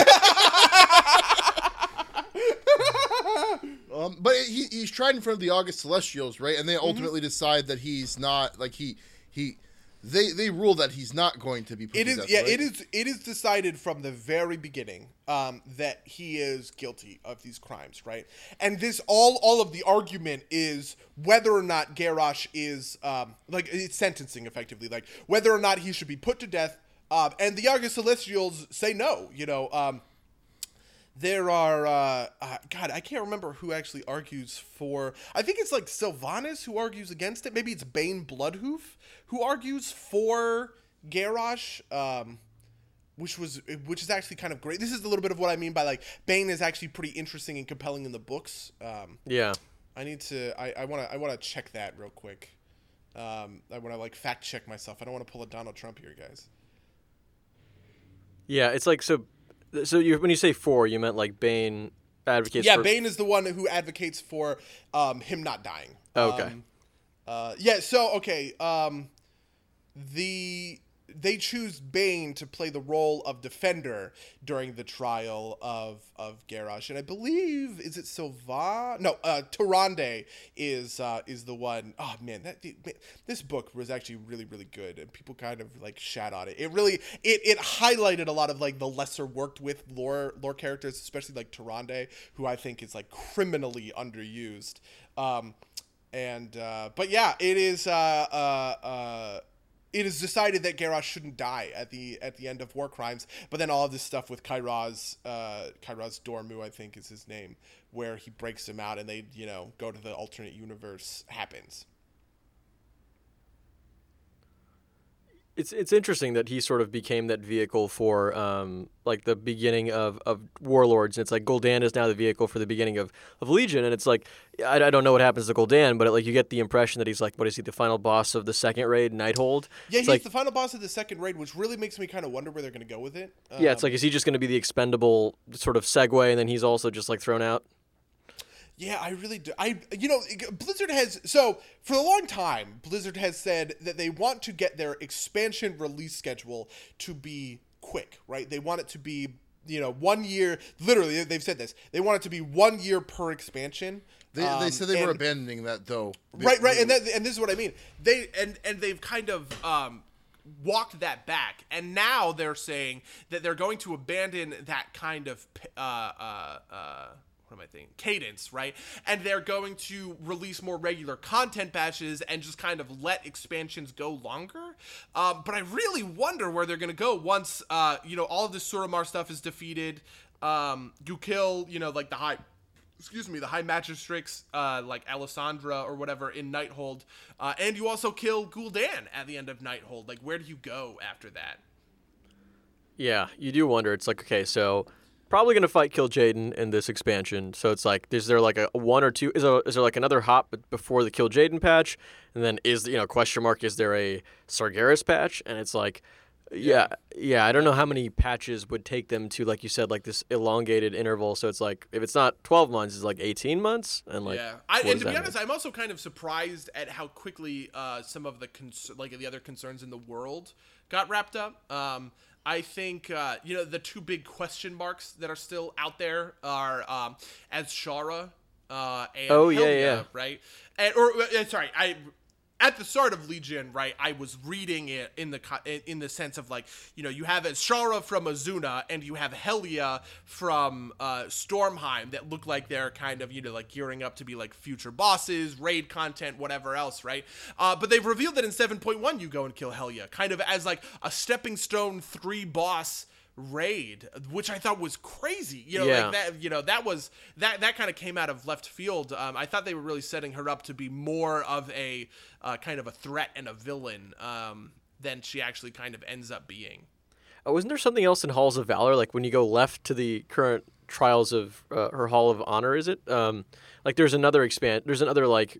Um, but he, he's tried in front of the August Celestials, right? And they Mm-hmm. ultimately decide that he's not like he he they they rule that he's not going to be. Put It to is death, yeah, right? it is it is decided from the very beginning um, that he is guilty of these crimes, right? And this all all of the argument is whether or not Garrosh is um, like it's sentencing effectively, like whether or not he should be put to death. Um, and the August Celestials say no. You know, um, there are uh, uh, God, I can't remember who actually argues for. I think it's like Sylvanas who argues against it. Maybe it's Bane Bloodhoof who argues for Garrosh. Um, which was which is actually kind of great. This is a little bit of what I mean by like Bane is actually pretty interesting and compelling in the books. Um, yeah. I need to I I want to I want to check that real quick. Um, I want to like fact check myself. I don't want to pull a Donald Trump here, guys. Yeah, it's like so. So you when you say four, you meant like Bane advocates. yeah, for, Bane is the one who advocates for um, him not dying. Okay. Um, uh, yeah. So okay. Um, the they choose Bane to play the role of defender during the trial of of Garrosh, and I believe is it Sylva? No, uh, Tyrande is uh, is the one. Oh man, that man, this book was actually really really good, and people kind of like shat on it. It really it it highlighted a lot of like the lesser worked with lore lore characters, especially like Tyrande, who I think is like criminally underused. Um, and uh, but yeah, it is. Uh, uh, uh, it is decided that Garrosh shouldn't die at the at the end of War Crimes, but then all of this stuff with Kairoz, uh, Dormu, I think is his name, where he breaks him out and they, you know, go to the alternate universe happens. It's it's interesting that he sort of became that vehicle for um like the beginning of, of warlords and it's like Gul'dan is now the vehicle for the beginning of, of Legion and it's like I, I don't know what happens to Gul'dan, but like you get the impression that he's like what is he the final boss of the second raid Nighthold Yeah, it's he's like the final boss of the second raid, which really makes me kind of wonder where they're going to go with it. yeah it's Um, like is he just going to be the expendable sort of segue and then he's also just like thrown out Yeah, I really do. I you know Blizzard has so for a long time Blizzard has said that they want to get their expansion release schedule to be quick, right? They want it to be you know one year. Literally, they've said this. They want it to be one year per expansion. They, they Um, said they were abandoning that though. right right and that, and this is what i mean they and and they've kind of um walked that back and now they're saying that they're going to abandon that kind of uh uh uh what am I thinking? Cadence, right? And they're going to release more regular content batches and just kind of let expansions go longer. Um, but I really wonder where they're going to go once, uh, you know, all of this Suramar stuff is defeated. Um, you kill, you know, like the high excuse me, the High Magistrates, uh, like Alessandra or whatever in Nighthold, uh, and you also kill Gul'dan at the end of Nighthold. Like, where do you go after that? Yeah, you do wonder. It's like, okay, so probably gonna fight Kil'jaeden in this expansion. So it's like, is there like a one or two? Is there, is there like another hop before the Kil'jaeden patch? And then is you know question mark? Is there a Sargeras patch? And it's like, yeah, yeah. I don't know how many patches would take them to like you said, like this elongated interval. So it's like if it's not twelve months, it's like eighteen months. And like, yeah, I, and to be honest, mean? I'm also kind of surprised at how quickly uh, some of the cons- like the other concerns in the world got wrapped up. Um, I think uh, you know the two big question marks that are still out there are um, Azshara uh, and Oh, yeah, yeah. right? And or uh, sorry, I at the start of Legion, right? I was reading it in the in the sense of like you know you have Shara from Azsuna and you have Helya from uh, Stormheim that look like they're kind of you know like gearing up to be like future bosses, raid content, whatever else, right? Uh, but they've revealed that in 7.1 you go and kill Helya, kind of as like a stepping stone three boss raid, which I thought was crazy. You know, Yeah. like that. You know, that was that that kind of came out of left field. Um, I thought they were really setting her up to be more of a uh, kind of a threat and a villain um, than she actually kind of ends up being. Oh, wasn't there something else in Halls of Valor? Like when you go left to the current trials of uh, her Hall of Honor, is it? Um, like there's another expand. There's another like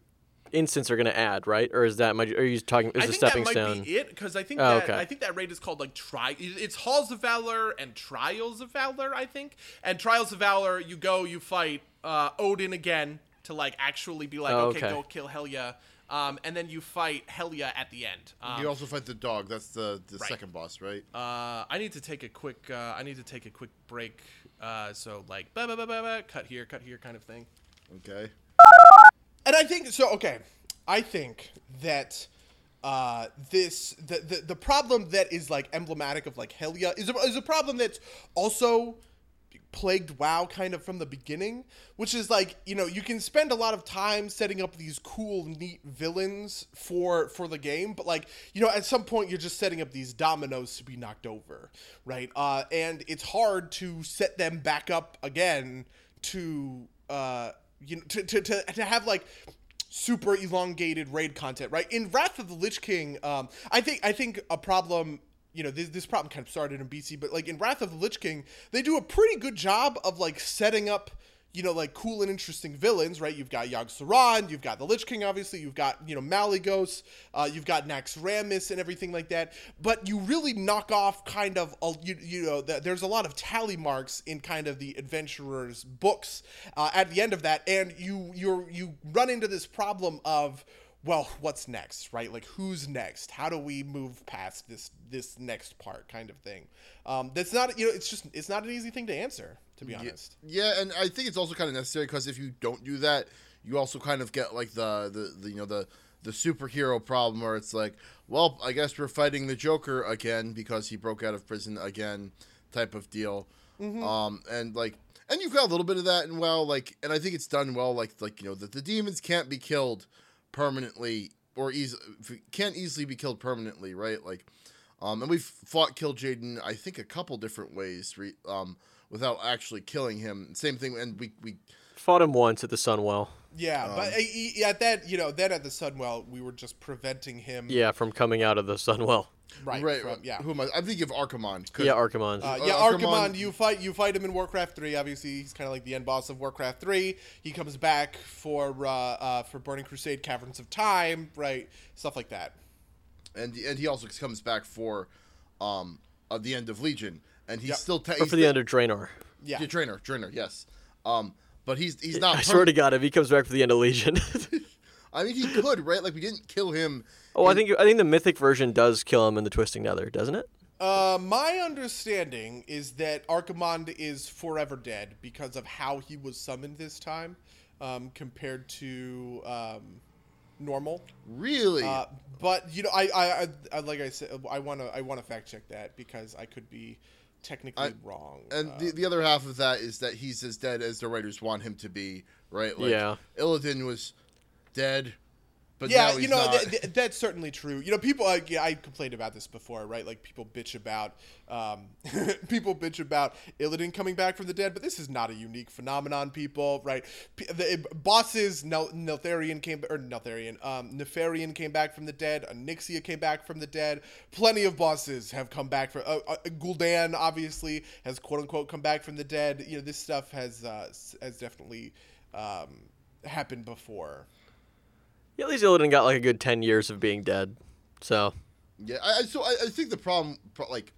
instance they're gonna add, right? Or is that? my? Are you talking? Is I a think stepping that might stone? be it because I think Oh, that okay. I think that raid is called like try. It's Halls of Valor and Trials of Valor, I think. And Trials of Valor, you go, you fight uh, Odin again to like actually be like, Oh, okay, okay. go kill Helya, um, and then you fight Helya at the end. Um, you also fight the dog. That's the the Right. second boss, right? uh, I need to take a quick. Uh, I need to take a quick break. Uh, so like, ba ba ba ba ba, cut here, cut here, kind of thing. Okay. And I think so. Okay, I think that uh, this the, the the problem that is like emblematic of like Helya is a, is a problem that's also plagued WoW kind of from the beginning, which is like you know you can spend a lot of time setting up these cool, neat villains for for the game, but like you know at some point you're just setting up these dominoes to be knocked over, right? Uh, and it's hard to set them back up again to uh, you know to to, to, to have like super elongated raid content, right? In Wrath of the Lich King, um, I think I think a problem. You know, this, this problem kind of started in BC, but like in Wrath of the Lich King, they do a pretty good job of like setting up, you know, like cool and interesting villains, right? You've got Yogg Saron, you've got the Lich King, obviously, you've got you know Malygos, uh, you've got Naxxramas and everything like that. But you really knock off kind of a, you, you know the, there's a lot of tally marks in kind of the adventurers books uh, at the end of that, and you you you run into this problem of well, what's next, right? Like, who's next? How do we move past this this next part, kind of thing? Um, that's not, you know, it's just it's not an easy thing to answer, to be honest. Yeah, and I think it's also kind of necessary because if you don't do that, you also kind of get like the, the, the you know the the superhero problem where it's like, well, I guess we're fighting the Joker again because he broke out of prison again, type of deal. Um, and like, and you've got a little bit of that, and well, like, and I think it's done well. Like, like you know, that the demons can't be killed permanently or easy can't easily be killed permanently, right? Like, um, and we've fought Kil'jaeden, I think, a couple different ways, re- um, without actually killing him. Same thing, and we we Fought him once at the Sunwell. Yeah, but uh, y- y- at that, you know, then at the Sunwell, we were just preventing him, Yeah, from coming out of the Sunwell. Right? right, from- yeah. Who am I? I'm thinking of Archimonde. 'cause- Yeah, Archimonde. Uh, yeah, Uh, Archimonde, Archimonde- you fight you fight him in Warcraft three. Obviously, he's kind of like the end boss of Warcraft three. He comes back for uh, uh, for Burning Crusade, Caverns of Time, right? Stuff like that. and and he also comes back for, um, uh, the end of Legion, and he's Yep. still te- or he's for the still- end of Draenor. Yeah, Yeah, Draenor, Draenor, yes. Um, but he's he's not. I swear to God, if he comes back for the end of Legion. I mean, he could, right? Like we didn't kill him. oh, I think I think the mythic version does kill him in the Twisting Nether, doesn't it? Uh, my understanding is that Archimonde is forever dead because of how he was summoned this time, um, compared to um, normal. Really? Uh, but you know, I, I, I, I like I said, I want to, I want to fact check that because I could be technically I- wrong. and Uh, the, the other half of that is that he's as dead as the writers want him to be, right? Like, Yeah. Illidan was dead, but yeah, now he's you know th- th- that's certainly true. You know, people. Like, yeah, I complained about this before, right? Like people bitch about, um, people bitch about Illidan coming back from the dead, but this is not a unique phenomenon. People, right? P- the bosses, Nel- Neltharion came or Neltharion, um, Nefarian came back from the dead. Onyxia came back from the dead. Plenty of bosses have come back from. Uh, uh, Gul'dan obviously has quote unquote come back from the dead. You know, this stuff has uh, has definitely um, happened before. Yeah, at least Illidan got like a good ten years of being dead. So Yeah, I, so I, I think the problem, like,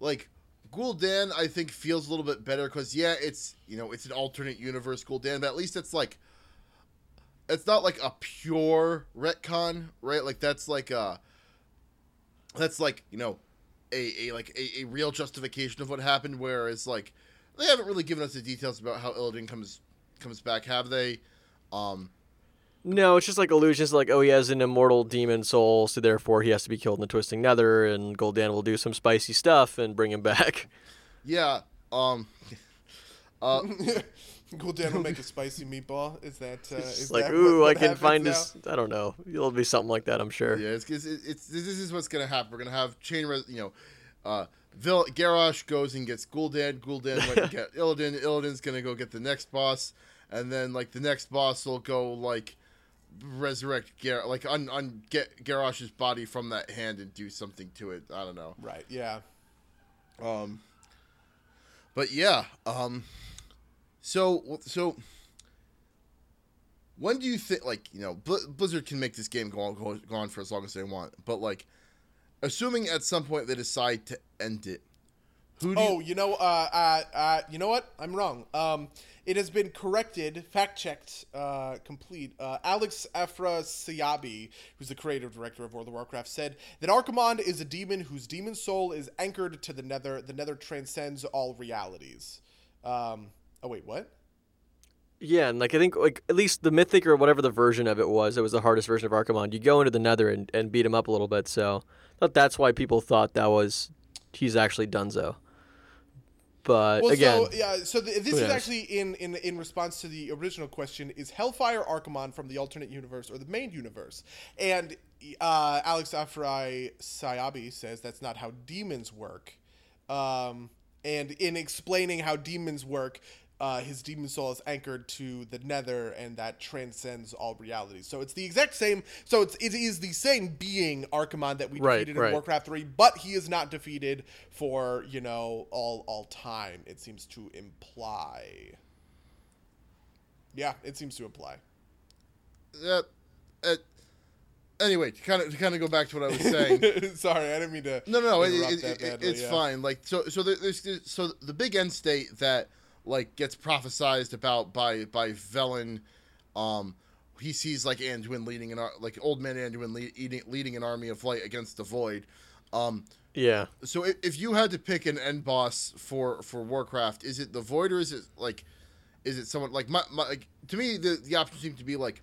like Gul'dan, I think feels a little bit better because yeah, it's you know it's an alternate universe Gul'dan, but at least it's like, it's not like a pure retcon, right? Like that's like a, that's like you know, a, a like a, a real justification of what happened. Whereas like they haven't really given us the details about how Illidan comes comes back, have they? Um, no, it's just like illusions, like oh he has an immortal demon soul, so therefore he has to be killed in the Twisting Nether, and Gul'dan will do some spicy stuff and bring him back. yeah. Um, uh, Gul'dan will make a spicy meatball. Is that uh, is It's like that ooh, what- I can find now? his. I don't know. It'll be something like that, I'm sure. Yeah, it's, it's, it's this is what's gonna happen. We're gonna have chain, res, you know, uh, Vil- Garrosh goes and gets Gul'dan. Gul'dan went and get Illidan. Illidan's gonna go get the next boss, and then like the next boss will go like resurrect Gar like un, un get Garrosh's body from that hand and do something to it. I don't know. Right. Yeah. Um, but yeah. Um, so so when do you think like you know Bl- Blizzard can make this game go on, go, go on for as long as they want, but like assuming at some point they decide to end it, who do Oh, you, you know, uh, uh, uh, you know what? I'm wrong. Um, it has been corrected, fact checked, uh, complete. Uh, Alex Afrasiabi, who's the creative director of World of Warcraft, said that Archimonde is a demon whose demon soul is anchored to the Nether. The Nether transcends all realities. Um, oh wait, what? Yeah, and like I think like at least the mythic or whatever the version of it was, it was the hardest version of Archimonde. You go into the Nether and, and beat him up a little bit, so I thought that's why people thought that was he's actually Dunzo. But Well, again, so yeah, so the, this is knows? actually in, in in response to the original question: Is Hellfire Archimonde from the alternate universe or the main universe? And uh, Alex Afrasiabi says that's not how demons work. Um, and in explaining how demons work, uh, his demon soul is anchored to the Nether, and that transcends all realities. So it's the exact same. So it's it is the same being Archimonde that we Right, defeated in. Warcraft three, but he is not defeated for you know all all time. It seems to imply. Yeah, it seems to imply. uh, uh, anyway to kind of to kind of go back to what I was saying. Sorry, I didn't mean to. No, no, no. It, it, it- badly, it's yeah. fine. Like so, so there's there's- so the big end state that like gets prophesized about by by Velen, um, he sees like Anduin leading an ar- like old man Anduin leading leading an army of light against the void. Um, yeah, so if, if you had to pick an end boss for for Warcraft, is it the void or is it like, is it someone like my, my like to me the the options seem to be like.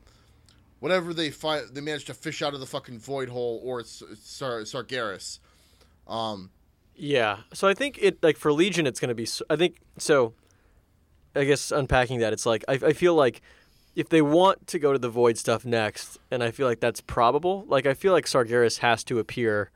Whatever they find, they manage to fish out of the fucking void hole, or it's, it's Sar- Sargeras. Um, Yeah. So I think it like for Legion, it's going to be. I think so. I guess unpacking that, it's like I, I feel like if they want to go to the Void stuff next, and I feel like that's probable. Like I feel like Sargeras has to appear.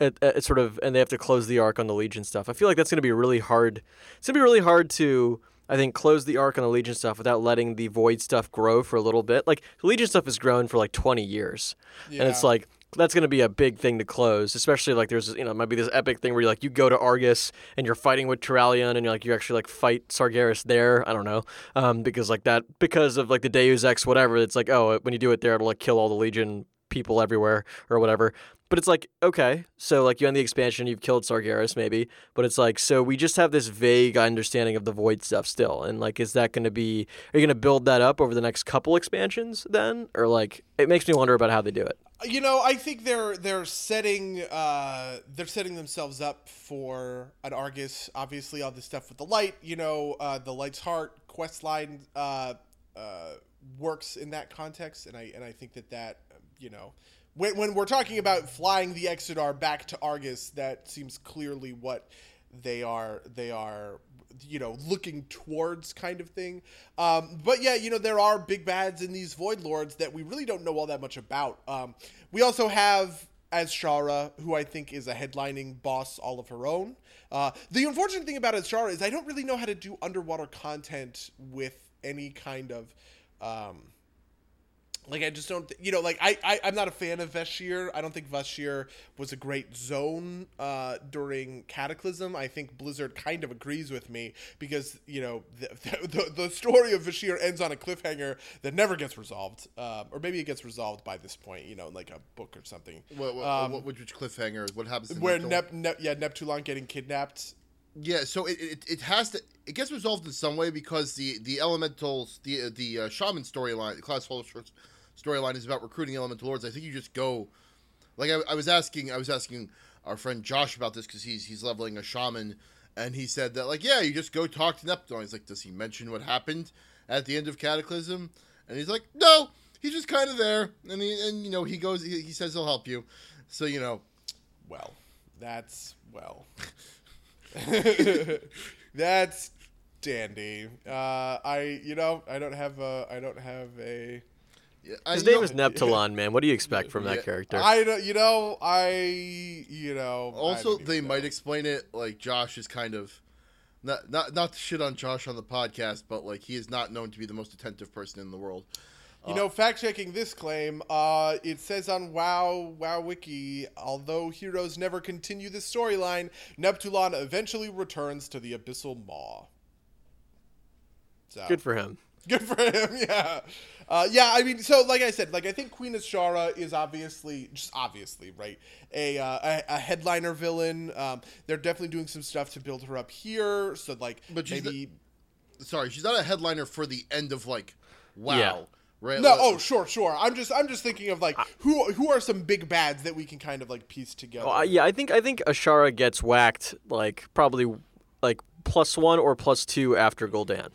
At, at sort of, and they have to close the arc on the Legion stuff. I feel like that's going to be really hard. It's going to be really hard to, I think, close the arc on the Legion stuff without letting the Void stuff grow for a little bit. Like the Legion stuff has grown for like 20 years, and it's like that's going to be a big thing to close, especially like there's you know might be this epic thing where you like you go to Argus and you're fighting with Turalyon and you're like you actually like fight Sargeras there. I don't know, um, because like that because of like the Deus Ex whatever. It's like oh when you do it there it'll like kill all the Legion people everywhere or whatever. But it's like okay, so like you end the expansion, you've killed Sargeras maybe, but it's like so we just have this vague understanding of the Void stuff still, and like is that going to be are you going to build that up over the next couple expansions then, or like it makes me wonder about how they do it. You know, I think they're they're setting uh, they're setting themselves up for an Argus. Obviously, all this stuff with the light. You know, uh, the light's heart quest line uh, uh, works in that context, and I and I think that that you know. When, when we're talking about flying the Exodar back to Argus, that seems clearly what they are they are you know looking towards kind of thing um, but yeah you know there are big bads in these void lords that we really don't know all that much about um, we also have Azshara, who I think is a headlining boss all of her own. Uh, the unfortunate thing about Azshara is I don't really know how to do underwater content with any kind of um, like I just don't, you know, like I, I I'm not a fan of Vashj'ir. I don't think Vashj'ir was a great zone uh, during Cataclysm. I think Blizzard kind of agrees with me because you know the the, the story of Vashj'ir ends on a cliffhanger that never gets resolved, um, or maybe it gets resolved by this point, you know, in like a book or something. What, what, Um, what, which cliffhanger? What happens? to Where? Nep, Nep yeah Neptulon getting kidnapped. Yeah, so it, it, it has to it gets resolved in some way because the the elementals the the uh, shaman storyline the class Hall storyline is about recruiting elemental lords. I think you just go like I, I was asking I was asking our friend Josh about this because he's he's leveling a shaman and he said that like yeah you just go talk to Neptune. He's like does he mention what happened at the end of Cataclysm? And he's like no he's just kind of there and he and you know he goes he, he says he'll help you. So you know Well, that's well. that's dandy. Uh, I you know I don't have a I don't have a I- His you name know- is Neptulon, man. What do you expect from Yeah. that character? I don't, you know, I, you know. Also, they even might explain it like Josh is kind of not not not to shit on Josh on the podcast, but like he is not known to be the most attentive person in the world. You know, fact checking this claim, uh, it says on WoW WoW Wiki, although heroes never continue this storyline, Neptulon eventually returns to the Abyssal Maw. So Good for him. Good for him, yeah. Uh, yeah, I mean, so like I said, like I think Queen Azshara is obviously, just obviously, right, a uh, a, a headliner villain. Um, they're definitely doing some stuff to build her up here, so like But she's maybe. Sorry, she's not a headliner for the end of like WoW, Yeah. right? no, oh sure, sure. I'm just I'm just thinking of like who who are some big bads that we can kind of like piece together. I- yeah, I think I think Azshara gets whacked like probably like plus one or plus two after Gul'dan.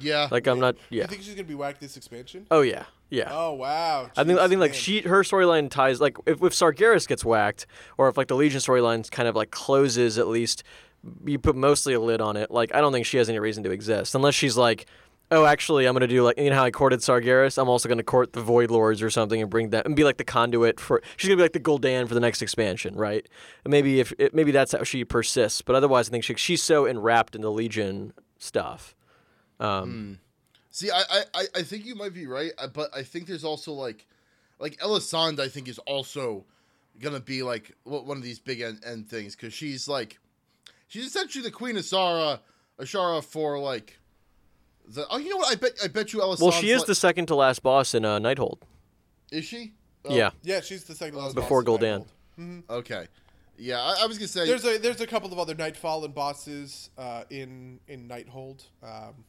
Yeah, Like I'm not. Yeah. You think she's gonna be whacked this expansion? Oh yeah. Yeah. Oh wow. I think I Jeez, think like man. she her storyline ties like if if Sargeras gets whacked or if like the Legion storyline kind of like closes at least you put mostly a lid on it. Like I don't think she has any reason to exist unless she's like, oh actually I'm gonna do like you know how I courted Sargeras I'm also gonna court the Void Lords or something and bring that and be like the conduit for she's gonna be like the Gul'dan for the next expansion right? And maybe if it, maybe that's how she persists. But otherwise I think she, she's so enwrapped in the Legion stuff. Um, See, I, I, I- I think you might be right, uh, but I think there's also like, like Elisande, I think is also gonna be like one of these big end, end things because she's like, she's essentially the Queen of Sara, Azshara for like, the oh you know what I bet I bet you Elisande. Well, she is the second to last boss in uh, Nighthold. is she? Oh, Yeah. Yeah, she's the second last Before boss in Gul'dan. Nighthold. Okay. Yeah, I, I was gonna say. There's a there's a couple of other Nightfallen bosses uh, in in Nighthold, um,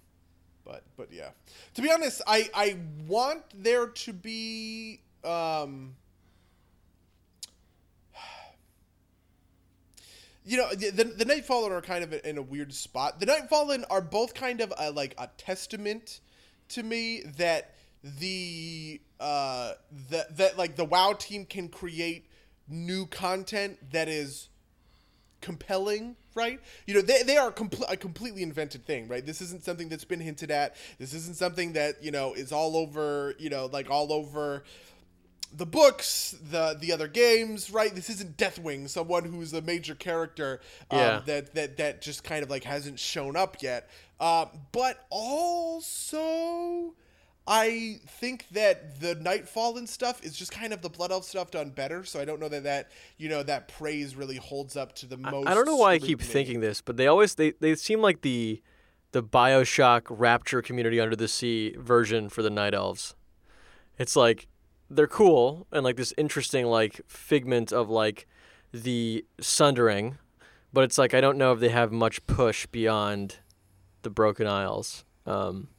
but but yeah. To be honest, I I want there to be. Um, you know the, the Nightfallen are kind of in a weird spot. The Nightfallen are both kind of a, like a testament to me that the uh that that like the WoW team can create new content that is compelling, right? You know, they, they are a completely invented thing, right? This isn't something that's been hinted at. This isn't something that, you know, is all over, you know, like all over the books, the the other games, right? This isn't Deathwing, someone who's a major character um, Yeah. that that that just kind of like hasn't shown up yet. Uh, but also, I think that the Nightfallen stuff is just kind of the Blood Elf stuff done better. So I don't know that that you know that praise really holds up to the most. I don't know why I keep thinking this, but they always they, they seem like the the BioShock Rapture Community Under the Sea version for the Night Elves. It's like they're cool and like this interesting like figment of like the Sundering, but it's like I don't know if they have much push beyond the Broken Isles. Um,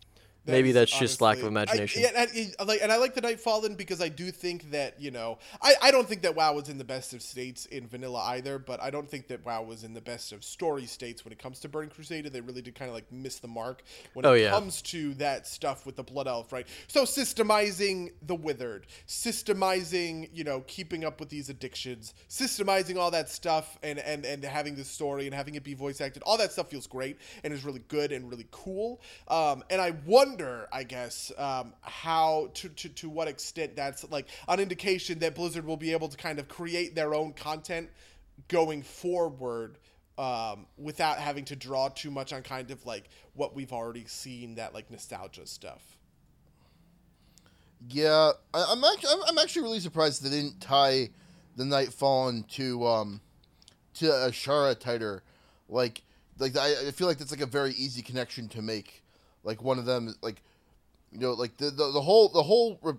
maybe is that's just lack of honestly- I- imagination. yeah, and, I- like, and I like the Nightfallen because I do think that you know, I, I don't think that WoW was in the best of states in vanilla either, but I don't think that WoW was in the best of story states when it comes to Burning Crusade. They really did kind of like miss the mark when Oh, it yeah. comes to that stuff with the Blood Elf, right? So systemizing the Withered, systemizing you know keeping up with these addictions, systemizing all that stuff, and and and having this story and having it be voice acted, all that stuff feels great and is really good and really cool. Um, and I wonder, I guess, um, how to, to to what extent that's like an indication that Blizzard will be able to kind of create their own content going forward. Um, without having to draw too much on kind of like what we've already seen that like nostalgia stuff. Yeah, I, I'm actually I'm actually really surprised they didn't tie the Nightfallen to um to Azshara tighter. Like like I, I feel like that's like a very easy connection to make. Like one of them like you know like the the, the whole the whole re-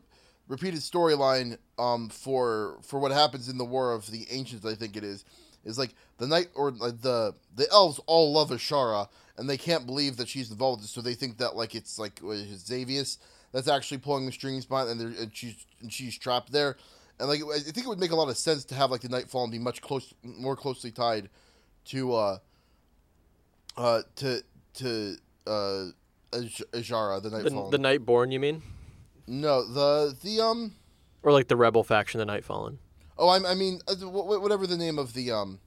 repeated storyline um for for what happens in the War of the Ancients I think it is is like the night or like the the elves all love Azshara and they can't believe that she's involved so they think that like it's like is Xavius that's actually pulling the strings behind and, and she's and she's trapped there. And like I think it would make a lot of sense to have like the Nightfallen be much close more closely tied to uh uh to to uh Ajara the the, Nightfall the Nightborn, you mean, no the the um or like the Rebel faction, the Nightfallen? oh I, I mean uh, wh- wh- whatever the name of the um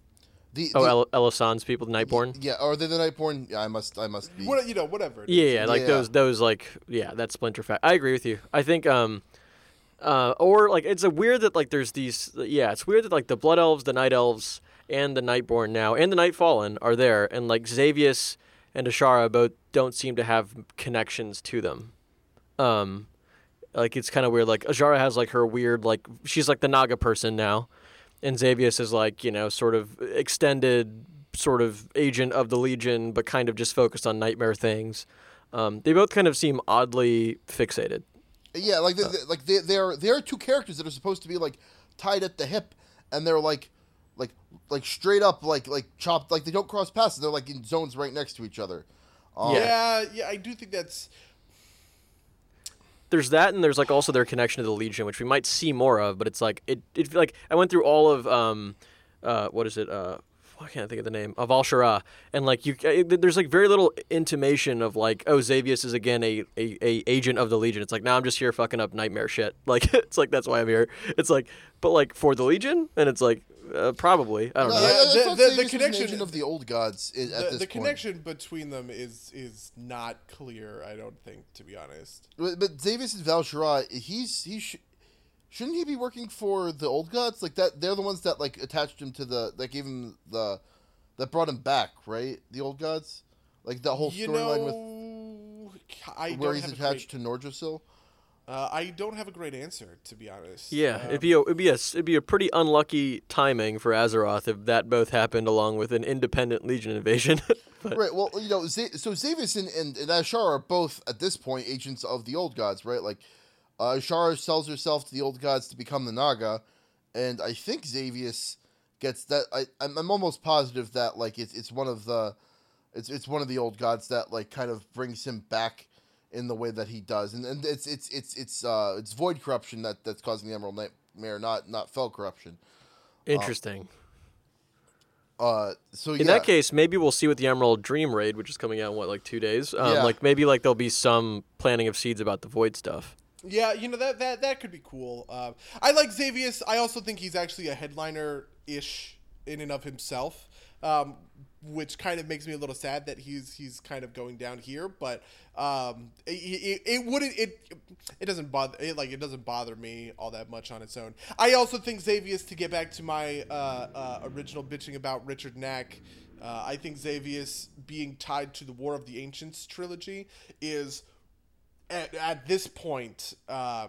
The, Oh, the- El- Elisande's people, the Nightborn. yeah, are they the Nightborn? Yeah, I must, I must be. What you know, whatever. it is. Yeah, yeah, like Yeah. those, those, like, yeah, that Splinter Fact. I agree with you. I think, um, uh, or like it's a weird that like there's these, yeah, it's weird that like the Blood Elves, the Night Elves, and the Nightborn now, and the Nightfallen are there, and like Xavius and Azshara both don't seem to have connections to them. Um, like it's kind of weird. Like Azshara has like her weird, like she's like the Naga person now, and Xavius is like you know sort of extended sort of agent of the Legion, but kind of just focused on nightmare things. Um, they both kind of seem oddly fixated. Yeah, like they, they- like they they're they're two characters that are supposed to be like tied at the hip, and they're like like like straight up like like chopped like they don't cross paths. They're like in zones right next to each other. Um, Yeah, yeah, I do think that's There's that, and there's like also their connection to the Legion, which we might see more of. But it's like it, it like I went through all of um, uh, what is it? Uh, I can't think of the name of Al Shara, and like you, uh, there's like very little intimation of like, oh, Xavius is again a, a, a agent of the Legion. It's like, now I'm just here fucking up nightmare shit. Like it's like that's why I'm here. It's like, but like for the Legion, and it's like uh, probably I don't No, know. I- I Yeah, the- thought the- the Xavius was an connection- of the old gods i- at the, this the point. connection between them is is not clear. I don't think, to be honest. But, but Xavius and Val'sharah, he's he sh- shouldn't he be working for the old gods? Like that, they're the ones that like attached him to the that gave him the that brought him back, right? The old gods, like that whole storyline with I where don't he's have attached great, to Nordrassil. Uh, I don't have a great answer, to be honest. Yeah, Um, it'd be a, it'd be a s- it'd be a pretty unlucky timing for Azeroth if that both happened along with an independent Legion invasion. but, Right. Well, you know, Z- so Xavius and, and, and Azshara are both at this point agents of the old gods, right? Like, uh, Azshara sells herself to the old gods to become the Naga, and I think Xavius gets that. I I'm, I'm almost positive that like it's it's one of the, it's it's one of the old gods that like kind of brings him back in the way that he does, and and it's it's it's it's uh it's void corruption that that's causing the Emerald Nightmare, not not fel corruption. interesting. Uh, so In yeah. that case, maybe we'll see with the Emerald Dream raid, which is coming out in what like two days. Um, Yeah. Like maybe like there'll be some planting of seeds about the void stuff. Yeah, you know that that that could be cool. Uh, I like Xavius. I also think he's actually a headliner ish in and of himself, um, which kind of makes me a little sad that he's he's kind of going down here. But um, it, it, it wouldn't it it doesn't bother it like it doesn't bother me all that much on its own. I also think Xavius to get back to my uh, uh, original bitching about Richard Knaak. Uh, I think Xavius being tied to the War of the Ancients trilogy is at, at this point, um,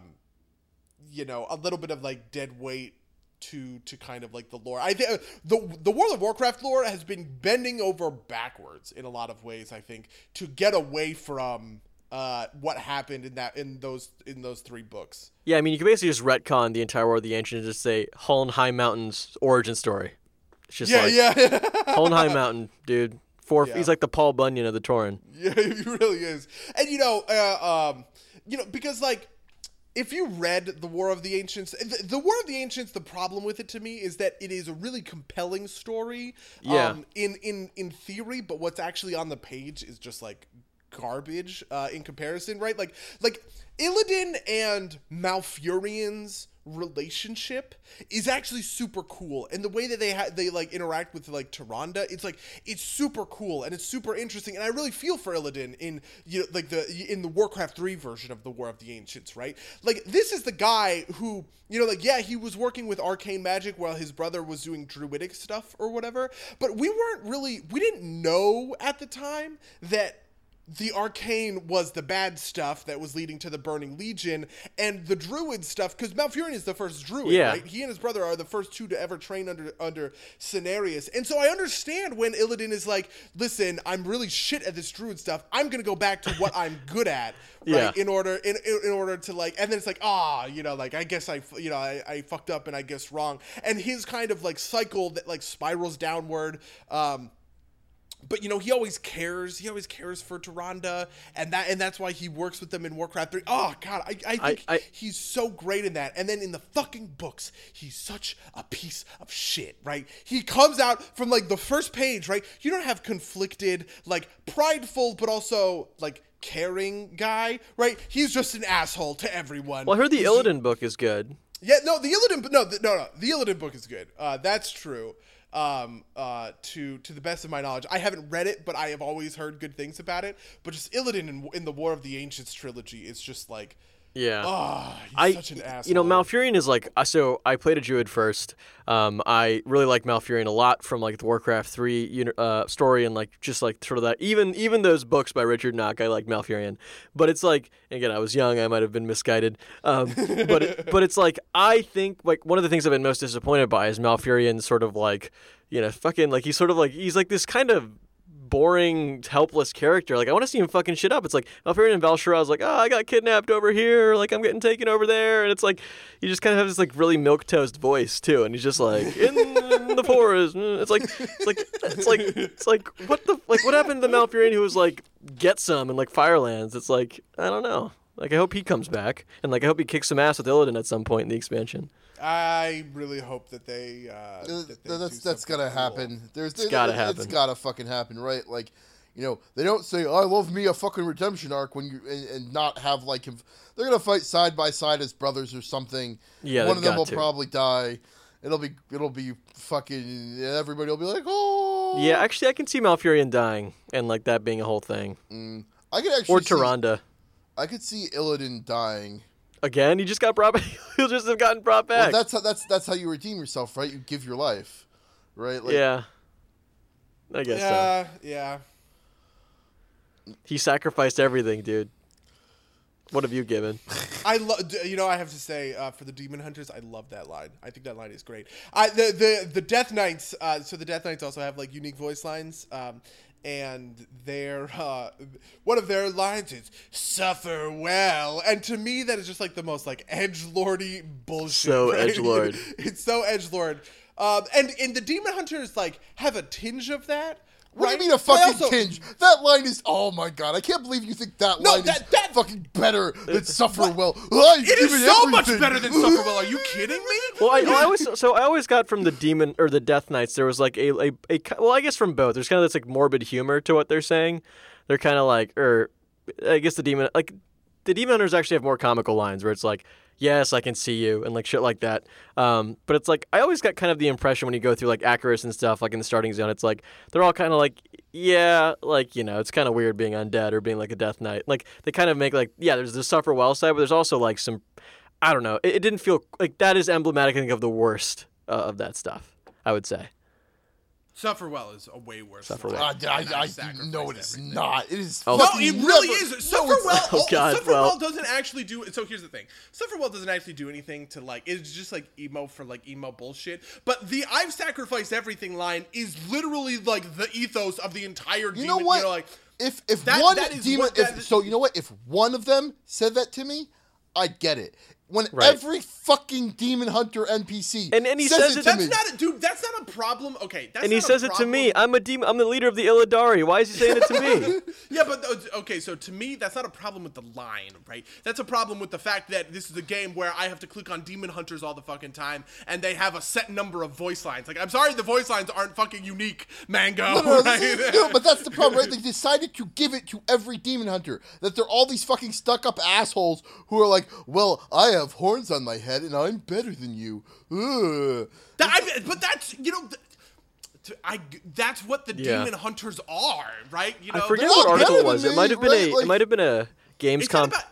you know, a little bit of like dead weight to to kind of like the lore. I think the the World of Warcraft lore has been bending over backwards in a lot of ways. I think to get away from uh, what happened in that in those in those three books. Yeah, I mean you can basically just retcon the entire War of the Ancients and just say Huln Highmountain's origin story. It's just Yeah, like yeah, Huln Highmountain, dude. Four. Yeah. He's like the Paul Bunyan of the Tauren. Yeah, he really is. And you know, uh, um, you know, because like if you read the War of the Ancients, the, the War of the Ancients, the problem with it to me is that it is a really compelling story. Yeah. Um, in in in theory, but what's actually on the page is just like garbage uh, in comparison, right? Like like Illidan and Malfurion's relationship is actually super cool. And the way that they ha- they like interact with like Tyrande it's like it's super cool and it's super interesting. And I really feel for Illidan in you know like the in the Warcraft 3 version of the War of the Ancients right? Like this is the guy who you know like yeah he was working with arcane magic while his brother was doing druidic stuff or whatever but we weren't really we didn't know at the time that the arcane was the bad stuff that was leading to the burning legion and the druid stuff because malfurion is the first druid Yeah. right he and his brother are the first two to ever train under under Cenarius. and so i understand when illidan is like listen i'm really shit at this druid stuff i'm gonna go back to what i'm good at right Yeah. in order in, in, in order to like and then it's like ah you know like i guess i you know I, I fucked up and i guess wrong and his kind of like cycle that like spirals downward um but you know he always cares. He always cares for Tyrande, and that and that's why he works with them in Warcraft Three. Oh God, I, I think I- he's so great in that. And then in the fucking books, he's such a piece of shit. Right? He comes out from like the first page. Right? You don't have conflicted, like prideful, but also like caring guy. Right? He's just an asshole to everyone. Well, I heard the Illidan book is good. yeah, no, the Illidan, no, the, no, no, the Illidan book is good. Uh, that's true. Um, uh, to to the best of my knowledge, I haven't read it, but I have always heard good things about it. But just Illidan in, in the War of the Ancients trilogy is just like, Yeah. ah, he's I, such an asshole. you know, Malfurion is like so. I played a Druid first. Um, I really like Malfurion a lot from like the Warcraft three uh, story and like just like sort of that. Even even those books by Richard Knaak, I like Malfurion. But it's like again, I was young. I might have been misguided. Um, but it, but it's like I think like one of the things I've been most disappointed by is Malfurion sort of like you know fucking like he's sort of like he's like this kind of boring, helpless character. Like I want to see him fucking shit up. It's like Malfurion and is like, oh, I got kidnapped over here. Like I'm getting taken over there, and it's like you just kind of have this like really milk toast voice too, and he's just like in, the forest. Mm, it's like it's like it's like it's like what the like what happened to the Malfurion who was like get some and like Firelands? It's like I don't know. Like I hope he comes back, and like I hope he kicks some ass with Illidan at some point in the expansion. I really hope that they. Uh, that they that's do that's something gotta cool. happen. There's It's gotta It's happen. It's gotta fucking happen, right? Like, you know, they don't say I love me a fucking redemption arc when you and, and not have like if they're gonna fight side by side as brothers or something. Yeah, one of them got will to. probably die. It'll be it'll be fucking everybody will be like oh Yeah, actually, I can see Malfurion dying and like that being a whole thing, I could actually or see, Tyrande. I could see Illidan dying. Again, he just got brought back. He'll just have gotten brought Well, back. that's how that's that's how you redeem yourself, right? You give your life, right? Like, yeah. I guess so. Yeah, yeah. He sacrificed everything, dude. What have you given? I love. You know, I have to say, uh, for the Demon Hunters, I love that line. I think that line is great. I the the the Death Knights. Uh, so the Death Knights also have like unique voice lines. Um, and their uh, one of their lines is "suffer well," and to me, that is just like the most like edge lordy bullshit. So right? edgelord. it's so edge lord. Um, and and the Demon Hunters like have a tinge of that. What right? do you mean a fucking also- tinge? That line is oh my god! I can't believe you think that No, line that- is that- fucking better than suffer well. I It give is so much better than suffer well. Are you kidding me? Well, I, I always so I always got from the demon or the Death Knights there was like a, a, a well I guess from both there's kind of this like morbid humor to what they're saying. They're kind of like or I guess the demon like the demon hunters actually have more comical lines where it's like yes I can see you and like shit like that. Um, but it's like I always got kind of the impression when you go through like Acarus and stuff like in the starting zone it's like they're all kind of like yeah like you know it's kind of weird being undead or being like a Death Knight like they kind of make like yeah there's the suffer well side but there's also like some I don't know. It, it didn't feel like that is emblematic, I think, of the worst uh, of that stuff. I would say. Suffer well is a way worse. Suffer well. Uh, I, And I, sacrificed no, it is everything. not. It is. Oh. No, it really never- is. Suffer well. Oh, God, Suffer well. well doesn't actually do. So here's the thing. Suffer well doesn't actually do anything to like. It's just like emo for like emo bullshit. But the "I've sacrificed everything" line is literally like the ethos of the entire. You demon, know what? You know, like if if that- one that is demon, what if so, you know what? If one of them said that to me, I'd get it. When Right. every fucking demon hunter NPC And- and he says, says it it- to that's me, not a dude. That's not a problem. Okay, that's and he not a says it to me. I'm a demon. I'm the leader of the Illidari. Why is he saying it to me? Yeah, but uh, okay, so to me, that's not a problem with the line, right? That's a problem with the fact that this is a game where I have to click on demon hunters all the fucking time, and they have a set number of voice lines. Like, I'm sorry, the voice lines aren't fucking unique, Mango. No, no, right? this is- no, but that's the problem, right? They decided to give it to every demon hunter. That they're all these fucking stuck-up assholes who are like, "Well, I have horns on my head, and I'm better than you." That- I- but that's you know. th- t- I, that's what the Yeah. demon hunters are, right? You know, I forget what article it was. than It might have been right? a. Like- it might have been a Gamescom about-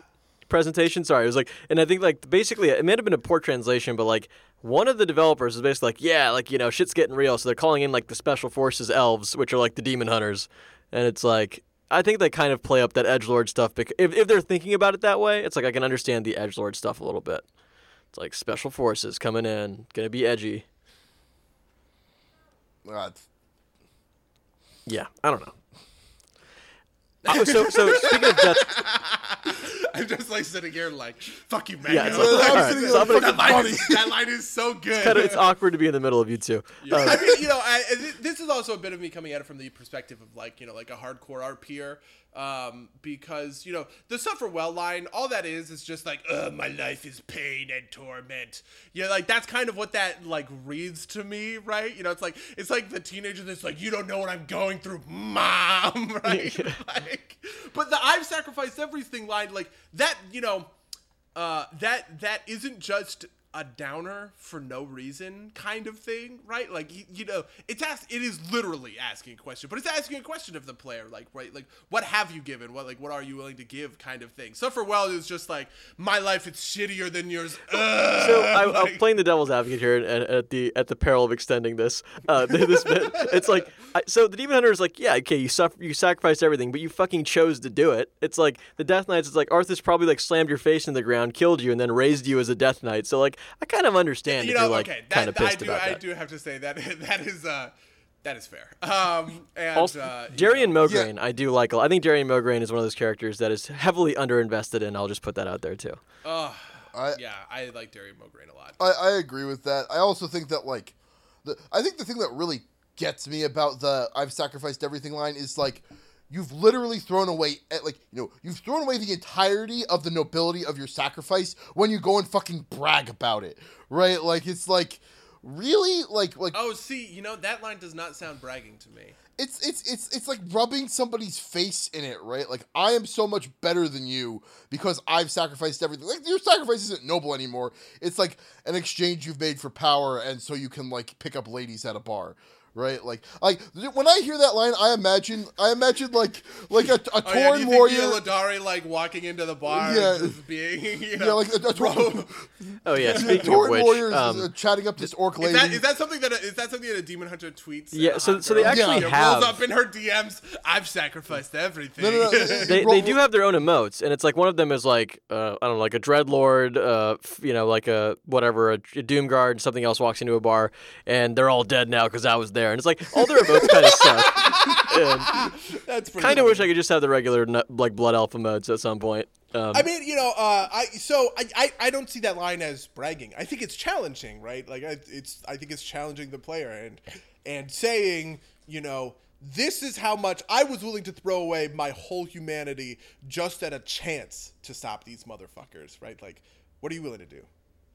presentation. Sorry, it was like, and I think like basically it might have been a poor translation, but like one of the developers is basically like, yeah, like you know, shit's getting real. So they're calling in like the special forces elves, which are like the demon hunters, and it's like. I think they kind of play up that edge lord stuff because if, if they're thinking about it that way, it's like I can understand the edge lord stuff a little bit. It's like special forces coming in, gonna be edgy. God. Yeah, I don't know. Oh, so so speaking of death, I'm just like sitting here like, fuck you, Mango. Yeah, it's like- Like, I'm Alright, sitting so there that, fucking line is, that line is so good. kinda, it's awkward to be in the middle of you two. Um, I mean, you know, I, I- this is also a bit of me coming at it from the perspective of like, you know, like a hardcore RPer, um, because you know the suffer well line, all that is is just like, Ugh, my life is pain and torment. Yeah, like that's kind of what that like reads to me, right? You know, it's like it's like the teenager that's like, you don't know what I'm going through, mom, right? like, but the I've sacrificed everything line, like that, you know, uh, that that isn't just a downer for no reason kind of thing, right? Like you, you know, it's asked it is literally asking a question, but it's asking a question of the player, like right, like what have you given? What like what are you willing to give kind of thing. Suffer well is just like my life it's shittier than yours. Ugh, So I, I'm like- playing the devil's advocate here, at, at the at the peril of extending this. Uh, this bit, it's like, I, so the demon hunter is like, yeah, okay, you suffer, you sacrificed everything, but you fucking chose to do it. It's like the death knights. It's like Arthas probably like slammed your face in the ground, killed you, and then raised you as a death knight. So like, I kind of understand you if know, you're like okay, kind that of I pissed do about I that. do have to say that that is uh that is fair. Um and Also, uh, you Darian know, Mograine, I do like. I think Darian Mograine is one of those characters that is heavily underinvested in. I'll just put that out there too. ugh, I- yeah, I like Darian Mograine a lot. I, I agree with that. I also think that like, the I think the thing that really gets me about the "I've sacrificed everything" line is like, you've literally thrown away eh, like you know you've thrown away the entirety of the nobility of your sacrifice when you go and fucking brag about it, right? Like it's like really like like Oh, see, you know that line does not sound bragging to me. it's it's it's it's like rubbing somebody's face in it, right? Like I am so much better than you because I've sacrificed everything. Like your sacrifice isn't noble anymore. It's like an exchange you've made for power, and so you can like pick up ladies at a bar. Right, like, like when I hear that line, I imagine, I imagine like, like a, a Oh, torn yeah, do you warrior. think Illidari like walking into the bar, Yeah. and just being, you yeah, like a, a torn, Oh yeah, speaking torn of which, warrior is um, uh, chatting up this orc Is lady. that, is that something that a, is that something that a demon hunter tweets? Yeah, so- so they actually Yeah, have- rolls up in her DMs. I've sacrificed everything. no, no, no. they, they do have their own emotes, and it's like one of them is like uh, I don't know, like a dreadlord, uh, you know, like a whatever, a, a doom guard, something else walks into a bar, and they're all dead now because I was there, and it's like all their emotes kind of suck. That's pretty kind of wish I could just have the regular like blood alpha modes at some point. Um, I mean, you know, uh, I so I, I I don't see that line as bragging. I think it's challenging, right? Like I, it's I think it's challenging the player and and saying, you know, this is how much I was willing to throw away my whole humanity just at a chance to stop these motherfuckers, right? Like, what are you willing to do?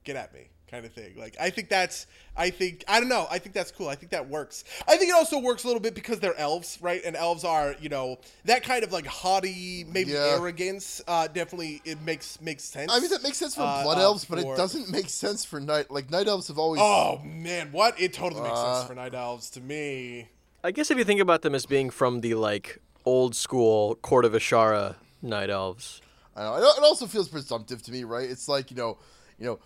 Get at me, kind of thing. Like, I think that's, I think, I don't know. I think that's cool. I think that works. I think it also works a little bit because they're elves, right? And elves are, you know, that kind of like haughty, maybe Yeah. arrogance. Uh, definitely, it makes makes sense. I mean, that makes sense for uh, blood uh, elves, but it doesn't make sense for night. Like night elves have always. Oh man, what? It totally makes Uh, sense for night elves to me. I guess if you think about them as being from the like old school Court of Azshara night elves. I know. It it also feels presumptive to me, right? It's like you know, you know, uh,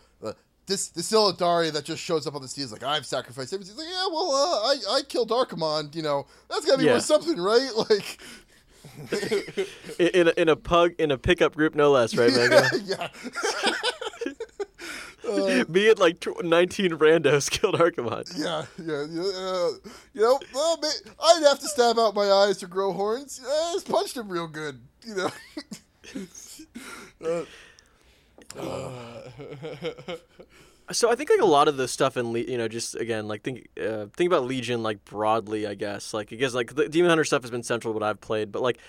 this this Illidari that just shows up on the scene is like, I've sacrificed everything. He's like, yeah, well, uh, I I killed Archimonde. You know, that's gotta be Yeah. worth something, right? Like, In, in, a, in a pug in a pickup group, no less, right, Mega? yeah, Be it like tw- 19 randos killed Archimonde. yeah, yeah. yeah, Uh, you know, well, ma- I'd have to stab out my eyes to grow horns. I just punched him real good. You know. uh, So I think like a lot of the stuff in Le- you know just again like think uh, think about Legion like broadly I guess. Like I guess like the Demon Hunter stuff has been central to what I've played but like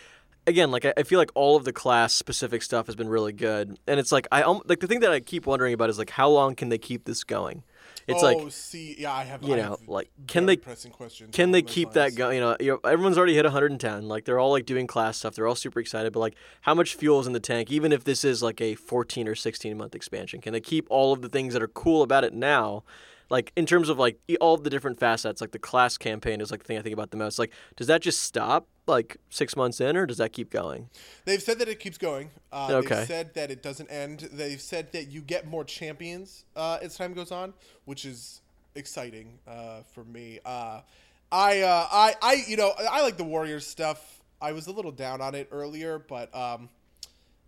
again like I, I feel like all of the class specific stuff has been really good. And it's like I um, like the thing that I keep wondering about is like how long can they keep this going? It's oh, like see, yeah, I have. you I know, have like, can they- pressing questions can they keep lines. that going? You know, you know, everyone's already hit 110. Like they're all like doing class stuff. They're all super excited. But like, how much fuel is in the tank? Even if this is like a 14 or 16 month expansion, can they keep all of the things that are cool about it now? Like in terms of like all the different facets, like the class campaign is like the thing I think about the most. Like, does that just stop like six months in, or does that keep going? They've said that it keeps going. Uh, Okay. They've said that it doesn't end. They've said that you get more champions uh, as time goes on, which is exciting uh, for me. Uh, I, uh, I, I, you know, I like the Warriors stuff. I was a little down on it earlier, but um,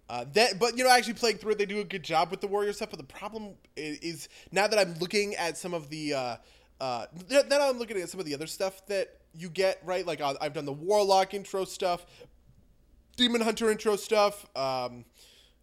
uh, that, but you know, actually playing through it, they do a good job with the Warrior stuff. But the problem is, is now that I'm looking at some of the, uh, uh, now I'm looking at some of the other stuff that you get, right? Like uh, I've done the Warlock intro stuff, Demon Hunter intro stuff, um,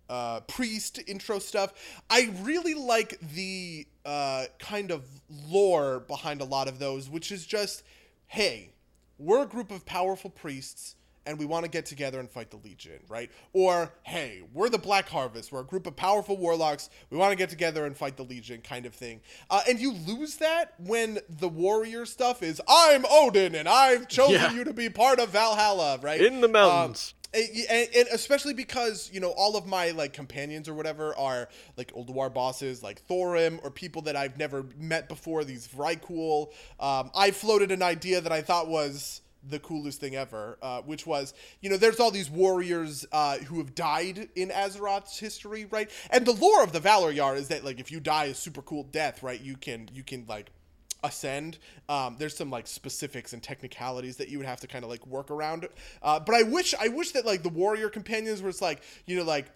uh, Priest intro stuff. I really like the uh, kind of lore behind a lot of those, which is just, hey, we're a group of powerful priests and we want to get together and fight the Legion, right? Or, hey, we're the Black Harvest. We're a group of powerful warlocks. We want to get together and fight the Legion, kind of thing. Uh, and you lose that when the warrior stuff is, I'm Odin and I've chosen Yeah. you to be part of Valhalla, right? In the Um, mountains. and, and especially because you know all of my like companions or whatever are like Ulduar bosses like Thorim or people that I've never met before. These Vrykul. Um, I floated an idea that I thought was the coolest thing ever, uh, which was, you know, there's all these warriors uh, who have died in Azeroth's history, right? And the lore of the Valarjar is that like if you die a super cool death, right, you can you can like ascend. Um, there's some like specifics and technicalities that you would have to kind of like work around. Uh, but I wish I wish that like the warrior companions was like you know like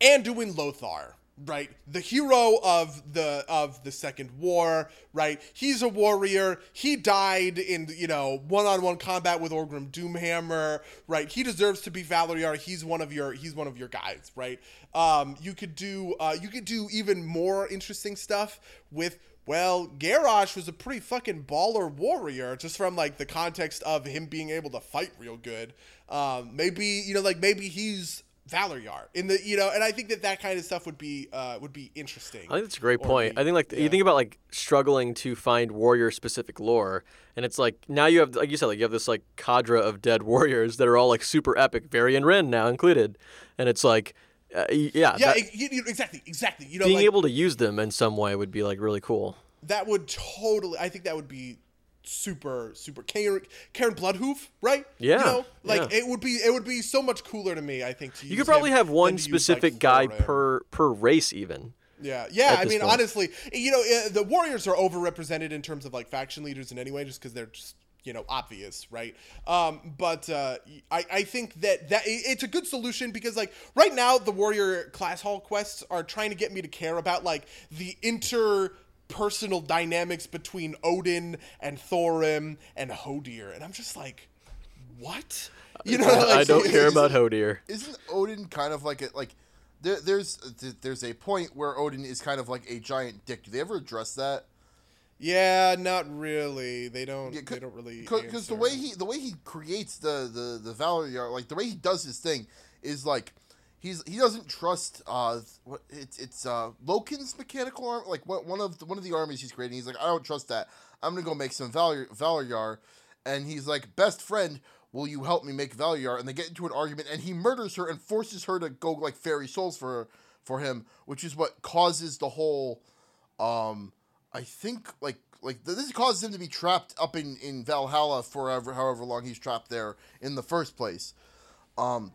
Anduin Lothar right? The hero of the of the second war right? He's a warrior. He died in you know one-on-one combat with orgrim doomhammer right? He deserves to be Valor he's one of your he's one of your guys right? Um you could do uh you could do even more interesting stuff with well, Garrosh was a pretty fucking baller warrior, just from like the context of him being able to fight real good. Um, maybe you know, like maybe he's Valor in the you know, and I think that that kind of stuff would be uh, would be interesting. I think that's a great point. Be, I think like yeah. you think about like struggling to find warrior specific lore, and it's like now you have like you said like you have this like cadre of dead warriors that are all like super epic, Varian Wrynn now included, and it's like. Uh, yeah, yeah, that, exactly, exactly. You know, being like, able to use them in some way would be like really cool. That would totally. I think that would be super super Cairne, Cairne Bloodhoof, right? Yeah, you know, like yeah. it would be it would be so much cooler to me. I think you could probably have one specific use, like, guy per per race, even. Yeah, yeah. I mean, point. honestly, you know, uh, the Warriors are overrepresented in terms of like faction leaders in any way, just because they're just you know obvious right um, but uh, I, I think that that it's a good solution because like right now the warrior class hall quests are trying to get me to care about like the inter personal dynamics between Odin and Thorim and Hodir, and I'm just like, what? You know, like, I don't care about Hodir. Isn't Odin kind of like a like? There, there's there's a point where Odin is kind of like a giant dick. Do they ever address that? Yeah, not really. They don't. Yeah, they don't really. Because the way he the way he creates the the the Valor, like the way he does his thing, is like he's he doesn't trust uh what it's it's uh Loken's mechanical arm like what one of the, one of the armies he's creating. He's like I don't trust that. I'm gonna go make some Valor Valyar, and he's like best friend. Will you help me make Valyar? And they get into an argument, and he murders her and forces her to go like fairy souls for for him, which is what causes the whole. Um, I think like like this causes him to be trapped up in in Valhalla forever, however long he's trapped there in the first place. Um,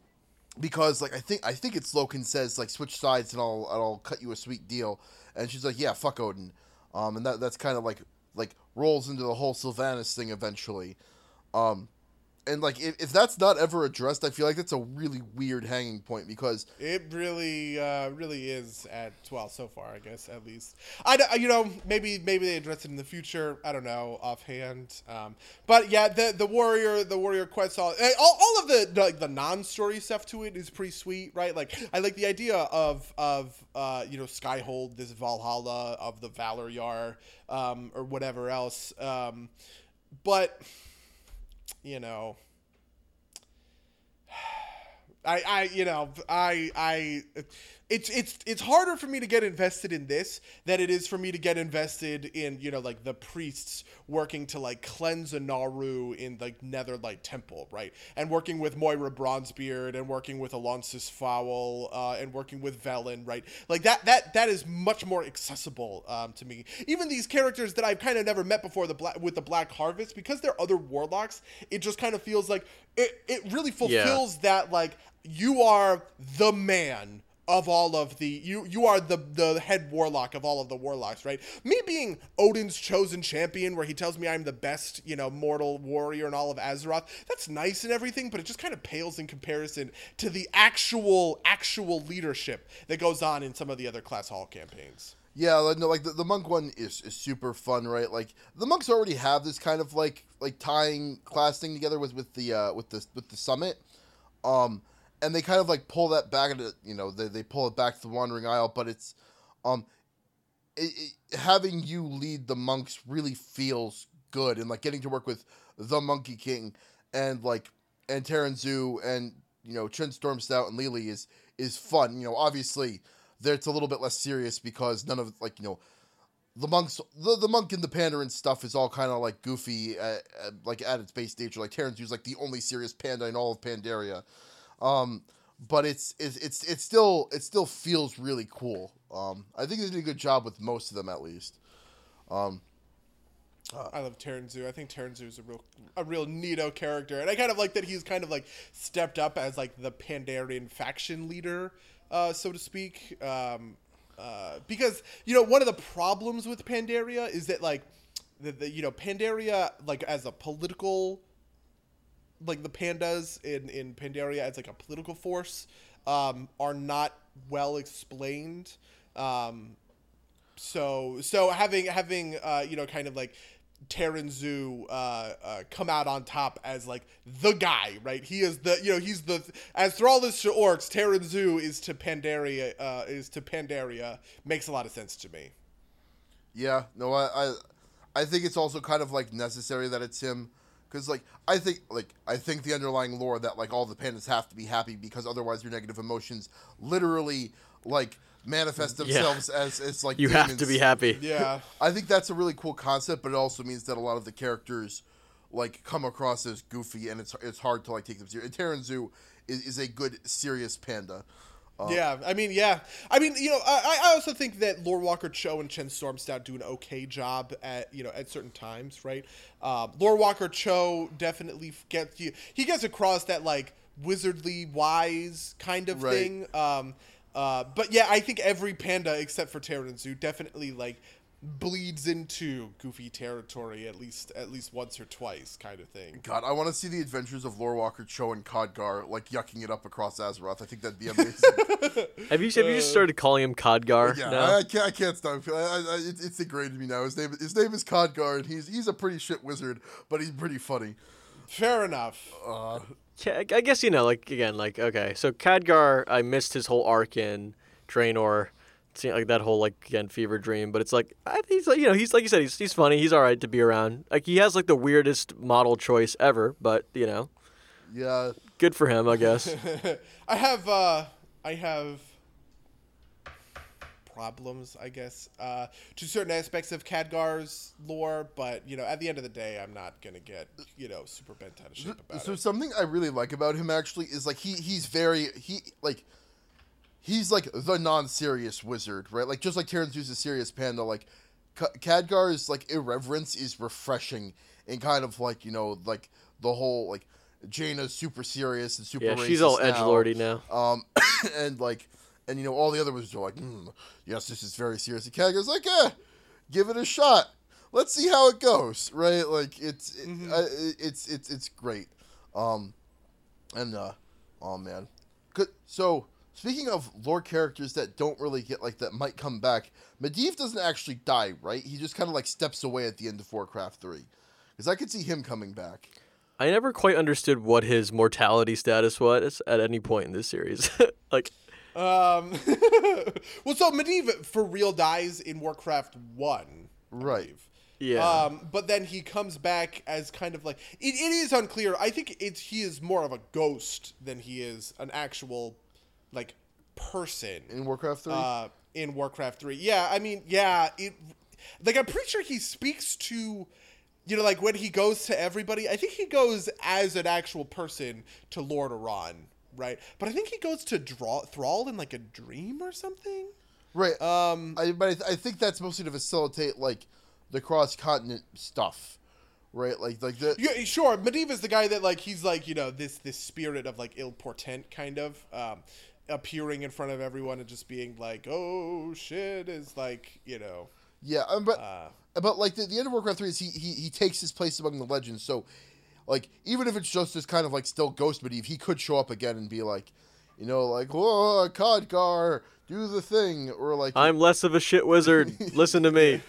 because like I think I think it's Loken says like switch sides and I'll I'll cut you a sweet deal, and she's like yeah fuck Odin, um and that that's kind of like like rolls into the whole Sylvanas thing eventually, um and like if, if that's not ever addressed i feel like that's a really weird hanging point because it really uh, really is at well so far i guess at least. I you know maybe maybe they address it in the future. I don't know offhand. Um, but yeah the the warrior the warrior quest all all, all of the, the like the non-story stuff to it is pretty sweet right? Like i like the idea of of uh, you know skyhold this valhalla of the Valarjar um, or whatever else. Um, but you know, I, I, you know, I, I, it's it's it's harder for me to get invested in this than it is for me to get invested in you know like the priests working to like cleanse a Naaru in the Netherlight Temple, right? And working with Moira Bronzebeard and working with Alonsus Faol uh, and working with Velen, right? Like that that that is much more accessible um, to me. Even these characters that I've kind of never met before the black with the Black Harvest because they're other warlocks, it just kind of feels like it it really fulfills yeah. that like you are the man of all of the you you are the the head warlock of all of the warlocks right? Me being odin's chosen champion where he tells me i'm the best you know mortal warrior in all of azeroth that's nice and everything but it just kind of pales in comparison to the actual actual leadership that goes on in some of the other class hall campaigns. Yeah no, like the, the monk one is, is super fun right? Like the monks already have this kind of like like tying class thing together with with the uh with the with the summit. Um and they kind of like pull that back into you know they, they pull it back to the wandering isle but it's um it, it, having you lead the monks really feels good and like getting to work with the monkey king and like and Zhu and you know Chen Stormstout and Li Li is is fun you know obviously there it's a little bit less serious because none of like you know the monks, the, the monk and the panda and stuff is all kind of like goofy, uh, uh, like at its base nature. Like Taran Zhu's like the only serious panda in all of Pandaria, um, but it's it's it's it still it still feels really cool. Um, I think they did a good job with most of them at least. Um, I love Taran Zhu. I think Taran Zhu is a real a real neato character, and I kind of like that he's kind of like stepped up as like the Pandaren faction leader, uh, so to speak. Um, uh, because you know one of the problems with Pandaria is that like the, the you know Pandaria like as a political like the pandas in in Pandaria as like a political force um, are not well explained. Um, so so having having uh, you know kind of like Taran Zhu uh, uh, come out on top as like the guy, right? He is the you know he's the as Thrall to orcs, Taran Zhu is to Pandaria uh, is to Pandaria makes a lot of sense to me. Yeah, no, I, I, I think it's also kind of like necessary that it's him, because like I think like I think the underlying lore that like all the pandas have to be happy because otherwise your negative emotions literally like manifest themselves yeah. as as like you demons. have to be happy. Yeah, I think that's a really cool concept, but it also means that a lot of the characters like come across as goofy and it's it's hard to like take them seriously. Taran Zhu is, is a good serious panda. Uh, yeah, I mean, yeah, I mean, you know, I, I also think that Lorewalker Cho and Chen Stormstout do an okay job at you know at certain times, right? Uh, Lorewalker Cho definitely gets you. He gets across that like wizardly wise kind of Right. thing. Um, uh, but yeah, I think every panda except for Taran Zhu definitely like bleeds into goofy territory at least at least once or twice, kind of thing. God, I want to see the adventures of Lorewalker Cho and Khadgar like yucking it up across Azeroth. I think that'd be amazing. Have you have you just started calling him Codgar? Yeah, now? I, I can't. I can't stop. I, I, it, it's degraded me now. His name. His name is Khadgar, and he's he's a pretty shit wizard, but he's pretty funny. Fair enough. Uh, Yeah, I guess you know, like again, like okay, so Khadgar, I missed his whole arc in Draenor, It's, you know, like that whole like again fever dream. But it's like I he's like you know he's like you said he's he's funny. He's all right to be around. Like he has like the weirdest model choice ever, but you know, yeah, good for him, I guess. I have uh I have problems, I guess, uh, to certain aspects of Khadgar's lore, but you know, at the end of the day, I'm not gonna get you know super bent out of shape about so it. So something I really like about him actually is like he he's very he like he's like the non-serious wizard, right? Like just like Taran Zhu's is serious panda, like K- Khadgar's like irreverence is refreshing and kind of like you know like the whole like Jaina's super serious and super yeah, she's all edge lordy now. Um, and like, and you know, all the other wizards are like, mm, yes, this is very serious. And Khadgar's like, eh, give it a shot. Let's see how it goes, right? Like, it's it, uh, it- it's it's it's great. Um, and uh, oh man, good. So speaking of lore characters that don't really get like that might come back, Medivh doesn't actually die, right? He just kind of like steps away at the end of Warcraft three, because I could see him coming back. I never quite understood what his mortality status was at any point in this series. like, Um, well, so Medivh for real dies in Warcraft One, Right. yeah, Um, but then he comes back as kind of like it, it is unclear. I think it's he is more of a ghost than he is an actual like person In Warcraft three, uh, in Warcraft Three. Yeah, I mean, yeah, it like I'm pretty sure he speaks to you know like when he goes to everybody. I think he goes as an actual person to Lordaeron, right? But I think he goes to draw Thrall in like a dream or something. right? Um, I, but I, th- I think that's mostly to facilitate like the cross continent stuff, right? Like like the Yeah, sure. Medivh is the guy that like he's like you know this this spirit of like ill portent kind of um, appearing in front of everyone and just being like oh shit is like you know yeah, um, but uh, but like the, the end of Warcraft three is he, he he takes his place among the legends. So like even if it's just this kind of like still ghost Medivh, he could show up again and be like, you know, like whoa, Khadgar, do the thing, or like I'm less of a shit wizard. Listen to me.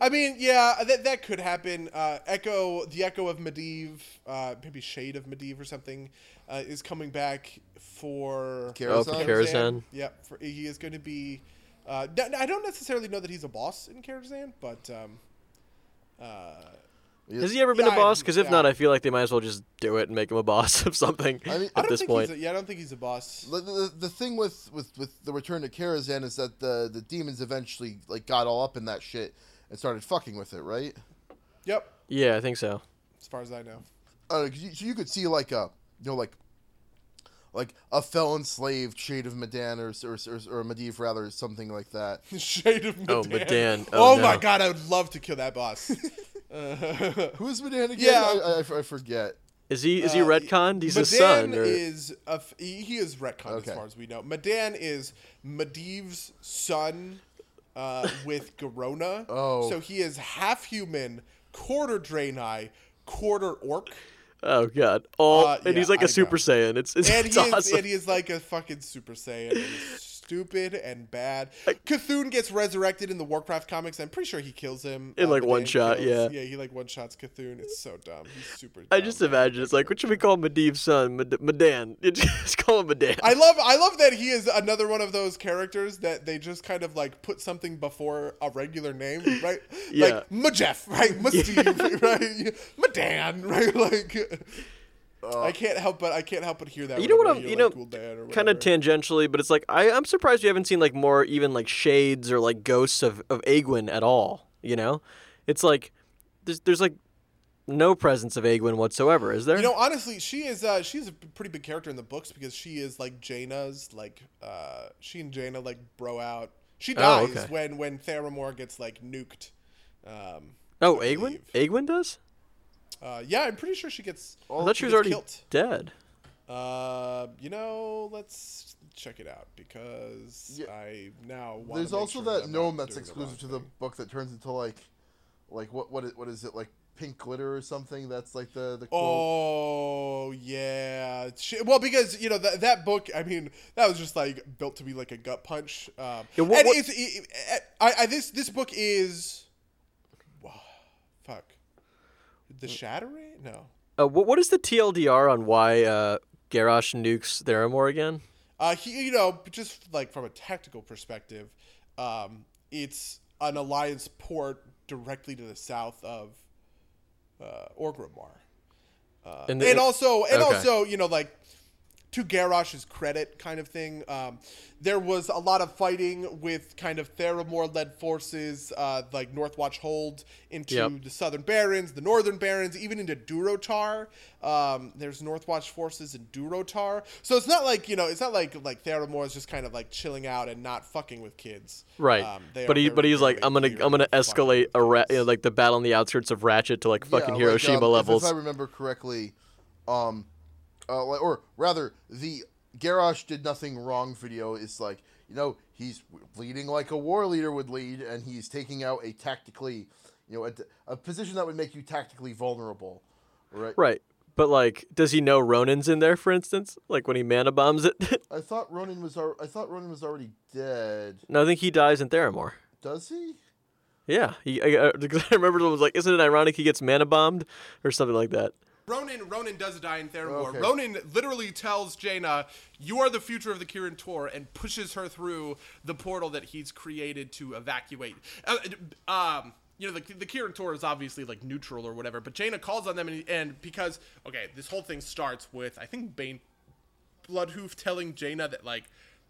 I mean yeah that that could happen. Uh, Echo the Echo of Medivh, uh, maybe Shade of Medivh or something uh, is coming back for Karazhan? Oh, Karazhan. Yep, for, he is going to be. Uh, n- I don't necessarily know that he's a boss in Karazhan, but um, uh, Has he ever been Yeah, a boss? Because if yeah. not, I feel like they might as well just do it and make him a boss of something I mean- I at don't this think point. He's a, yeah, I don't think he's a boss. the, the, the thing with, with, with the return to Karazhan is that the the demons eventually like got all up in that shit and started fucking with it, right? Yep, Yeah, I think so. as far as I know. Uh, 'cause you, so you could see like a you know like like a felon slave shade of Medan or or, or, or Medivh rather something like that. Shade of Medan. Oh, Medan. Oh, Oh, my god, I would love to kill that boss. Who's Medan again? Yeah. I, I, I forget. Is he is he Uh, retconned? He's Medan his son. Or... is a f- he, he is retconned Okay. as far as we know. Medan is Medivh's son uh, with Garona. Oh. so he is half human, quarter Draenei, quarter orc, Oh god. Oh, Uh, and yeah, he's like I a Super know. Saiyan. It's it's, and it's he is awesome. and he is like a fucking Super Saiyan. and he's stupid and bad. Cthulhu gets resurrected in the Warcraft comics. I'm pretty sure he kills him In, uh, like, Medan one shot, kills- yeah. yeah, he like one shots Cthulhu. It's so dumb. He's super. Dumb. I just imagine it's like what should we call Medivh's son? Med- Medan. Just call him Medan. I love I love that he is another one of those characters that they just kind of like put something before a regular name, right? Yeah. Like Majef, right? Masteve, right? Madan, right? Like I can't help but I can't help but hear that. Uh, You know what I'm- you like, know, kind of tangentially, but it's like I, I'm surprised we haven't seen like more even like shades or like ghosts of of Aegwynn at all. You know, it's like there's there's like no presence of Aegwynn whatsoever. Is there? You know, honestly, she is uh she's a pretty big character in the books because she is like Jaina's like uh she and Jaina like bro out. She Oh, dies okay. when when Theramore gets like nuked. Um oh, I Aegwynn. Aegwynn does. Uh yeah, I'm pretty sure she gets I thought she was already killed. dead. Uh, you know, let's check it out because Yeah. I now want. There's also sure that I'm gnome that's doing the exclusive wrong to the book that turns into like like what what is, what is it like pink glitter or something? That's like the the quote. Oh yeah, She- well because you know that that book. I mean, that was just like built to be like a gut punch. Um, Yeah, what- and what- it's it, it- I, I this this book is, wow, fuck, the shattering no. Uh, what what is the TLDR on why uh, Garrosh nukes Theramore again? Uh, he, you know, just like from a tactical perspective, um, it's an alliance port directly to the south of uh, Orgrimmar. Uh, And and, also, and okay. also, you know, like to Garrosh's credit, kind of thing. Um, there was a lot of fighting with kind of Theramore-led forces, uh, like Northwatch hold into Yep. the Southern Barrens, the Northern Barrens, even into Durotar. Um, there's Northwatch forces in Durotar, so it's not like you know, it's not like like Theramore is just kind of like chilling out and not fucking with kids. Right, Um, they but are he but he's like I'm gonna I'm gonna escalate a ra- you know, like the battle on the outskirts of Ratchet to like fucking Yeah, Hiroshima like, um, if- levels. If I remember correctly, um, uh, or rather, the Garrosh did nothing wrong video is like you know he's leading like a war leader would lead, and he's taking out a tactically, you know, a, a position that would make you tactically vulnerable, right? Right. But like, does he know Rhonin's in there, for instance? Like when he mana bombs it? I thought Rhonin was al- I thought Rhonin was already dead. no, I think he dies in Theramore. Does he? Yeah, he, I, I, because I remember it was like, isn't it ironic he gets mana bombed or something like that? Rhonin Rhonin does die in Theramore. Okay. Rhonin literally tells Jaina, "You are the future of the Kirin Tor," and pushes her through the portal that he's created to evacuate. Uh, um, you know, the, the Kirin Tor is obviously like neutral or whatever, but Jaina calls on them, and, and because okay, this whole thing starts with I think Bane Bloodhoof telling Jaina that like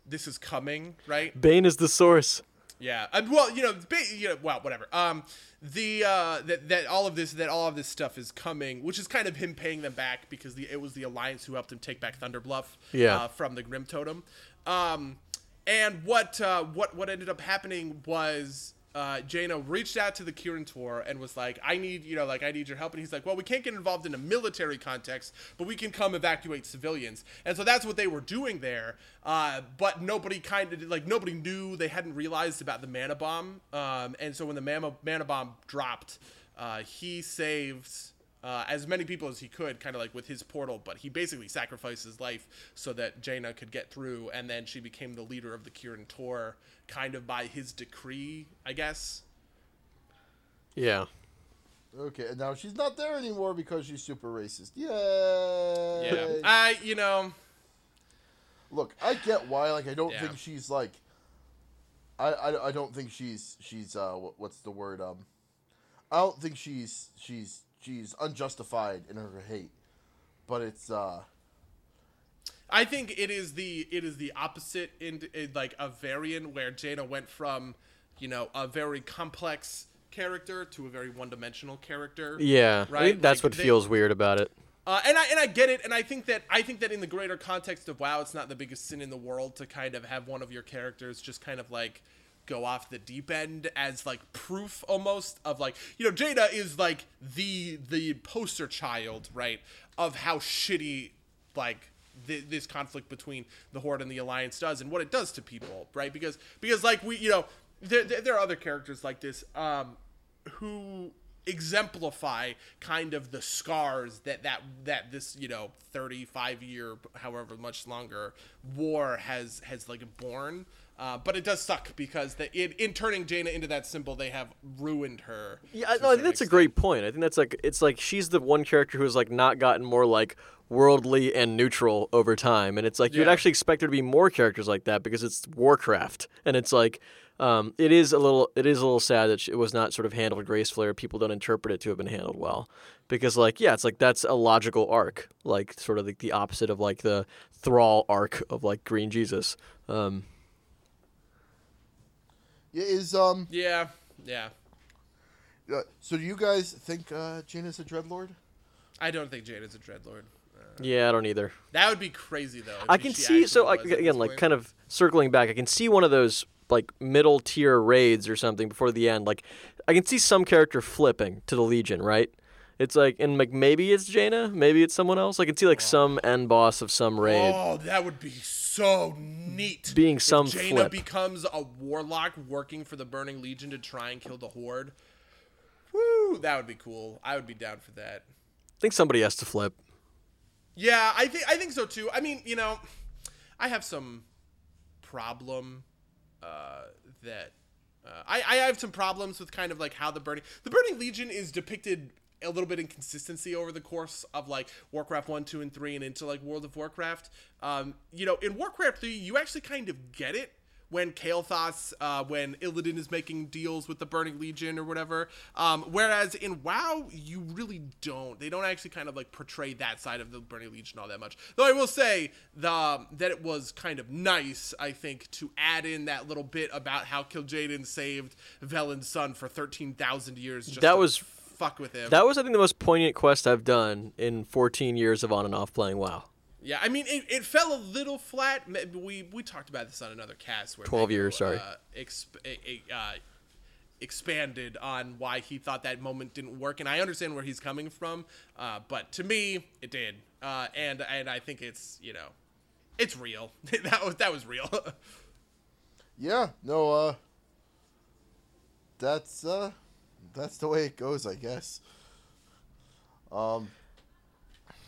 this is coming, right? Bane is the source. Yeah. Well, you know, you know, well, whatever. Um, the uh, that that all of this that all of this stuff is coming, which is kind of him paying them back because the it was the alliance who helped him take back Thunder Bluff. Yeah. Uh, from the Grimtotem. Um, and what uh, what what ended up happening was. Uh, Jaina reached out to the Kirin Tor and was like, "I need, you know, like I need your help." And he's like, "Well, we can't get involved in a military context, but we can come evacuate civilians." And so that's what they were doing there. Uh, but nobody kind of like nobody knew they hadn't realized about the mana bomb. Um, and so when the mana mana bomb dropped, uh, he saved uh, as many people as he could, kind of like with his portal. But he basically sacrificed his life so that Jaina could get through, and then she became the leader of the Kirin Tor, kind of by his decree, I guess. Yeah. Okay, now she's not there anymore because she's super racist. Yay! Yeah, I you know Look, I get why. Like, I don't Yeah. think she's like. I, I, I don't think she's she's uh what's the word um. I don't think she's she's she's unjustified in her hate, but it's uh. I think it is the it is the opposite in, in like a variant where Jaina went from, you know, a very complex character to a very one-dimensional character. Yeah, Right, that's like, what they- feels weird about it. Uh, and I and I get it, and I think that I think that in the greater context of WoW, it's not the biggest sin in the world to kind of have one of your characters just kind of like go off the deep end as like proof almost of like you know Jaina is like the the poster child right of how shitty like th- this conflict between the Horde and the Alliance does and what it does to people right? Because because like we you know there there, there are other characters like this um who exemplify kind of the scars that that that this you know 35 year however much longer war has has like born uh, but it does suck because the, in, in turning Jaina into that symbol, they have ruined her. Yeah, no, I think that's a great point. I think that's like it's like she's the one character who's like not gotten more like worldly and neutral over time, and it's like you'd actually expect there to be more characters like that because it's Warcraft, and it's like um, it is a little it is a little sad that it was not sort of handled gracefully, or people don't interpret it to have been handled well, because like yeah, it's like that's a logical arc, like sort of like the opposite of like the Thrall arc of like Green Jesus. Um, Yeah, is um. Yeah, yeah. Uh, so do you guys think uh, Jaina's a dreadlord? I don't think Jaina's a dreadlord. Uh, yeah, I don't either. that would be crazy though. I can see so actually like, was at again like point. kind of circling back I can see one of those like middle tier raids or something before the end like I can see some character flipping to the legion right it's like and like maybe it's Jaina maybe it's someone else I can see like some end boss of some raid Oh, that would be so neat. Being some If Jaina flip. becomes a warlock working for the Burning Legion to try and kill the Horde. Woo, that would be cool. I would be down for that. I think somebody has to flip Yeah, I think I think so too. I mean, you know, I have some problem uh, that uh, I I have some problems with kind of like how the burning the Burning Legion is depicted a little bit inconsistency over the course of like Warcraft 1, 2, and 3 and into like World of Warcraft. Um, you know, in Warcraft 3, you actually kind of get it when Kael'thas, uh, when Illidan is making deals with the Burning Legion or whatever. Um, whereas in WoW, you really don't. They don't actually kind of like portray that side of the Burning Legion all that much. Though I will say the that it was kind of nice, I think, to add in that little bit about how Kil'jaeden saved Velen's son for thirteen thousand years. Just That was- fuck with him. that was I think the most poignant quest I've done in 14 years of on and off playing WoW Yeah, I mean, it, it fell a little flat. Ma- We we talked about this on another cast. Where 12 Mego, years, sorry. Uh, exp- uh, uh, expanded on why he thought that moment didn't work, and I understand where he's coming from. Uh, but to me, it did, uh, and and I think it's you know, it's real. that was that was real. Yeah, no, uh that's uh that's the way it goes, I guess. Um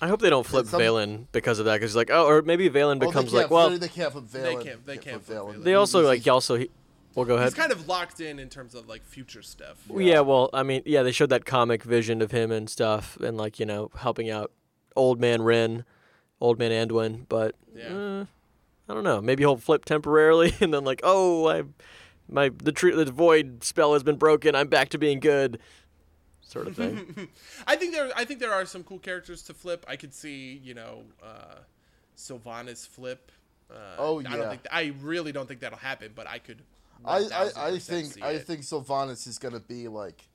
I hope they don't flip some- Velen because of that because like oh or maybe Velen becomes they like well they can't flip Velen. They can't- they can't flip Velen. they also like also he, well go ahead he's kind of locked in in terms of like future stuff. Well, Yeah, well, I mean, yeah, they showed that comic vision of him and stuff, and like you know, helping out old man Wrynn, old man Anduin. But Yeah. uh, I don't know. Maybe he'll flip temporarily, and then like, oh, I, my the tree, the void spell has been broken. I'm back to being good, sort of thing. I think there I think there are some cool characters to flip. I could see, you know, uh Sylvanas flip. Uh, Oh, I don't think I really don't think that'll happen, but I could. I, I, I think see I it. think Sylvanas is gonna be like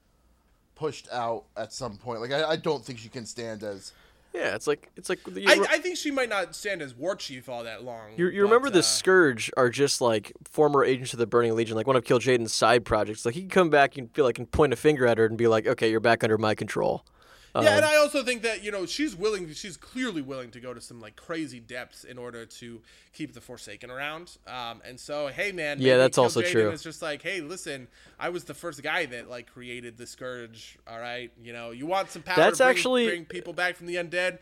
pushed out at some point. Like I, I don't think she can stand as yeah, it's like it's like you, I, re- I think she might not stand as war chief all that long. you, you but, remember the uh, Scourge are just like former agents of the Burning Legion, like one of Kil'jaeden's side projects. Like he can come back and feel like and point a finger at her and be like, okay, you're back under my control. Yeah, and Um, I also think that you know she's willing. She's clearly willing to go to some like crazy depths in order to keep the Forsaken around. Um, and so, hey, man, Yeah, that's also Kil'jaeden true. It's just like, hey, listen, I was the first guy that like created the scourge. All right, you know, you want some power? That's bring, actually- bring people back from the undead.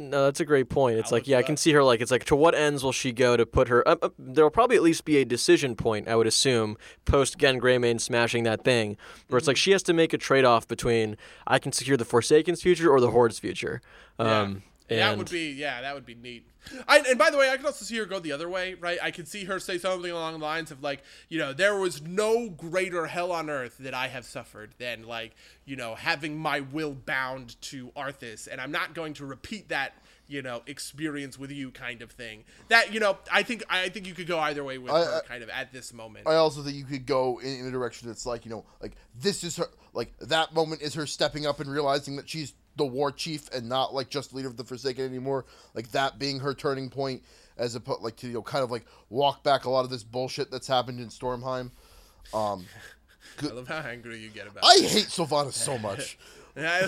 No, that's a great point. It's I'll like, yeah, I can see her like, it's like, to what ends will she go to put her? Uh, uh, there'll probably at least be a decision point, I would assume, post Genn Greymane smashing that thing, where it's like Mm-hmm. she has to make a trade off between I can secure the Forsaken's future or the Horde's future. Um, And that would be yeah, that would be neat. I, and by the way, I could also see her go the other way, right? I could see her say something along the lines of like, you know, there was no greater hell on earth that I have suffered than like, you know, having my will bound to Arthas, and I'm not going to repeat that, you know, experience with you, kind of thing. That you know, I think I think you could go either way with I- her, I- kind of at this moment. I also think you could go in, in a direction that's like, you know, like this is her, like that moment is her stepping up and realizing that she's the war chief and not like just leader of the Forsaken anymore. Like that being her turning point, as opposed like to you know kind of like walk back a lot of this bullshit that's happened in Stormheim. Um, I love how angry you get about. I it. hate Sylvanas so much. I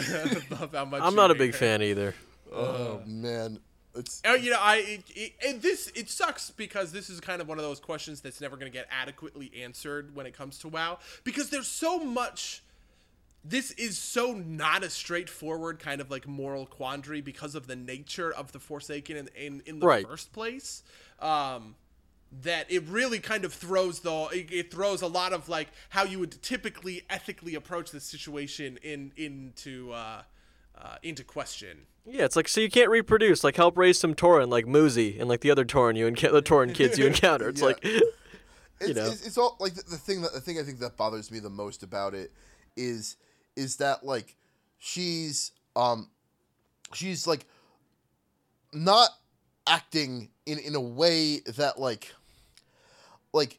love how much I'm not a big her. fan either. Oh man, it's Oh, you know, I it, it, and this it sucks because this is kind of one of those questions that's never going to get adequately answered when it comes to WoW because there's so much. This is so not a straightforward kind of like moral quandary because of the nature of the Forsaken in in, in the Right. first place. Um, that it really kind of throws the it, it throws a lot of like how you would typically ethically approach this situation in into uh, uh, into question. Yeah, it's like so you can't reproduce. Like help raise some Tauren, like Muzi, and like the other Tauren you encounter, the Tauren kids you encounter. It's Yeah. like, it's, know. it's, it's all like the, the thing that the thing I think that bothers me the most about it is is that like she's um she's like not acting in in a way that like like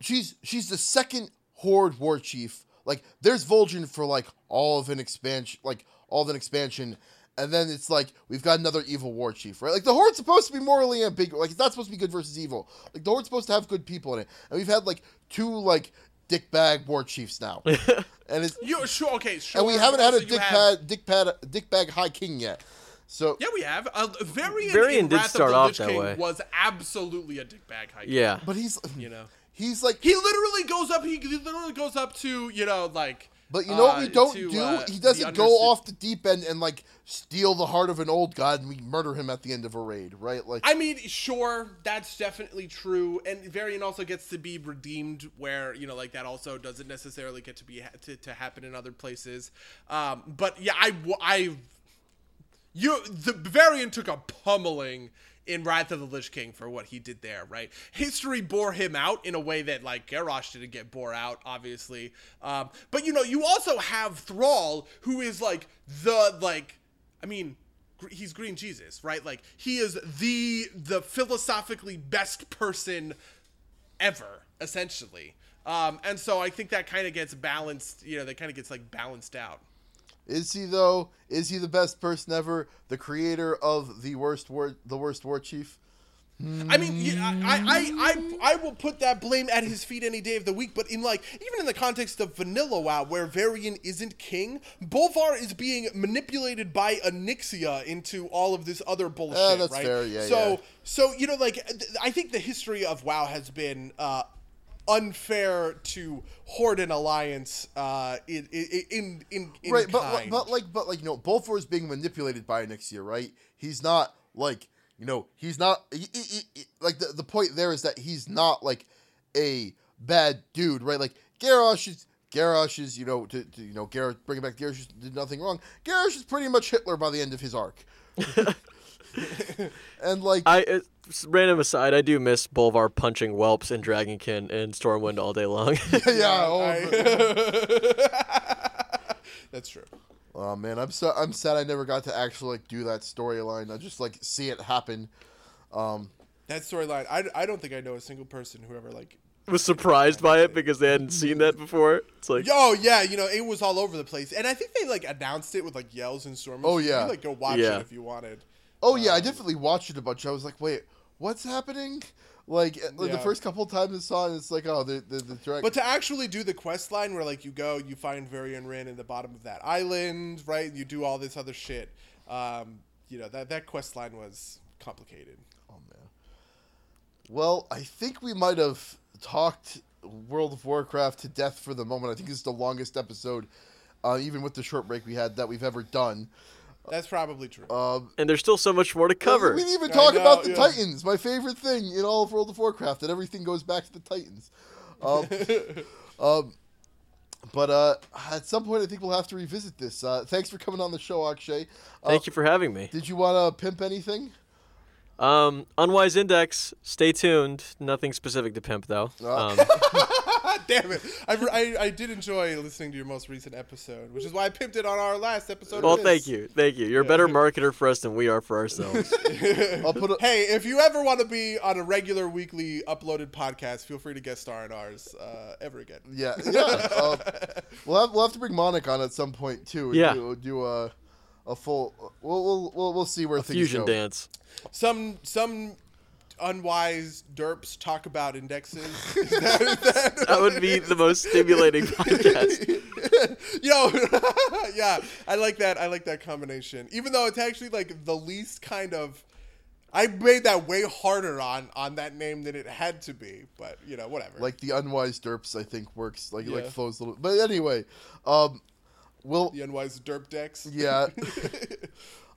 she's she's the second horde war chief. Like there's Vol'jin for like all of an expansion like all of an expansion. And then it's like we've got another evil war chief right? Like the horde's supposed to be morally ambiguous. Like it's not supposed to be good versus evil. Like the horde's supposed to have good people in it. And we've had like two like dickbag war chiefs now and it's You sure? Okay, sure. and we haven't had a Also, you dick have- pad dick bag high king yet so Yeah, we have. Uh, Varian, Varian in did Wrath start of the off Lich that King way. was absolutely a dick dickbag hike. yeah, but he's You know. he's like He literally goes up. He literally goes up to you know like. But you know what uh, we don't to, do? uh, he doesn't go off the deep end and like steal the heart of an old god and we murder him at the end of a raid, right? Like I mean, sure, that's definitely true, and Varian also gets to be redeemed, where you know, like that also doesn't necessarily get to be to, to happen in other places. Um, but yeah, I I you the Varian took a pummeling in Wrath of the Lich King for what he did there, right? History bore him out in a way that like Garrosh didn't get bore out, obviously. Um, but you know, you also have Thrall, who is like the like, I mean, he's Green Jesus, right? Like he is the the philosophically best person ever, essentially. Um, and so I think that kind of gets balanced, you know, that kind of gets like balanced out. Is he though? Is he the best person ever? The creator of the worst war the worst war chief? I mean, yeah, I, I, I, I will put that blame at his feet any day of the week. But in like, even in the context of Vanilla WoW, where Varian isn't king, Bolvar is being manipulated by Onyxia into all of this other bullshit. Eh, that's right? fair, yeah, So, yeah. so you know, like, I think the history of WoW has been. Uh, unfair to hoard an Alliance uh, in, in in in, in right, but kind. but like but like you know, Bolvar is being manipulated by Onyxia, right? He's not like you know he's not he, he- he- he- like the the point there is that he's not like a bad dude, right? Like Garrosh is Garrosh is you know to, to you know Garrosh bringing back Garrosh did nothing wrong. Garrosh is pretty much Hitler by the end of his arc. and like I uh, random aside, I do miss Bolvar punching whelps in Dragonkin and Stormwind all day long. yeah, oh, I- that's true. oh man, I'm so I'm sad I never got to actually like do that storyline. I just like see it happen. Um, That storyline, I, I don't think I know a single person who ever like was surprised by it because they hadn't seen that before. It's like, Oh yeah, you know it was all over the place, and I think they like announced it with like yells and storms. Oh, You yeah. could, like go watch Yeah. it if you wanted. Oh yeah, I definitely watched it a bunch. I was like, wait, what's happening? Like, uh, like the first couple of times I saw it, it's like, oh, the the, the direct. But to actually do the quest line where like you go, you find Varian Wrynn in the bottom of that island, right? You do all this other shit. Um, you know that that quest line was complicated. oh man. Well, I think we might have talked World of Warcraft to death for the moment. I think this is the longest episode, uh, even with the short break we had, that we've ever done. That's probably true. Um, and there's still so much more to cover. We didn't even talk know, about the yeah. Titans, my favorite thing in all of World of Warcraft, that everything goes back to the Titans. Um, um, But uh, at some point, I think we'll have to revisit this. Uh, thanks for coming on the show, Akshay. Uh, Thank you for having me. Did you want to pimp anything? Um, Unwise Index. Stay tuned. Nothing specific to pimp though. Uh. Um, Damn it! I, I, I did enjoy listening to your most recent episode, which is why I pimped it on our last episode. well, of this. thank you, thank you. You're a better marketer for us than we are for ourselves. I'll put a, Hey, if you ever want to be on a regular weekly uploaded podcast, feel free to guest star in ours uh, ever again. yeah, yeah. uh, we'll have we'll have to bring Monik on at some point too. and Yeah. do, do a a full. We'll we'll we'll, we'll see where things Fusion go. dance. Some some unwise derps talk about indexes. That would be the most stimulating podcast. Yo, yeah, I like that. I like that combination. Even though it's actually like the least kind of. I made that way harder on on that name than it had to be, but you know, whatever. Like the unwise derps, I think works. Like it like flows a little. But anyway, um, we'll the unwise derp decks. yeah.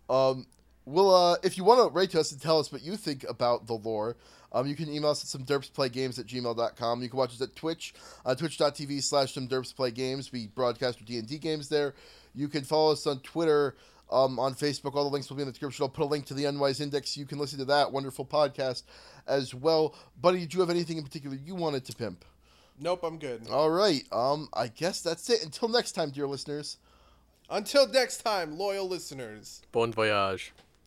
um, we'll uh, if you want to write to us and tell us what you think about the lore, um, you can email us at some derpsplaygames at gmail.com. You can watch us at Twitch, uh, twitch.tv slash some derpsplaygames. We broadcast our D&D games there. You can follow us on Twitter, um, on Facebook. All the links will be in the description. I'll put a link to the Unwise Index. You can listen to that wonderful podcast as well. Buddy, do you have anything in particular you wanted to pimp? Nope, I'm good. All right. Um, I guess that's it. Until next time, dear listeners. Until next time, loyal listeners. Bon voyage.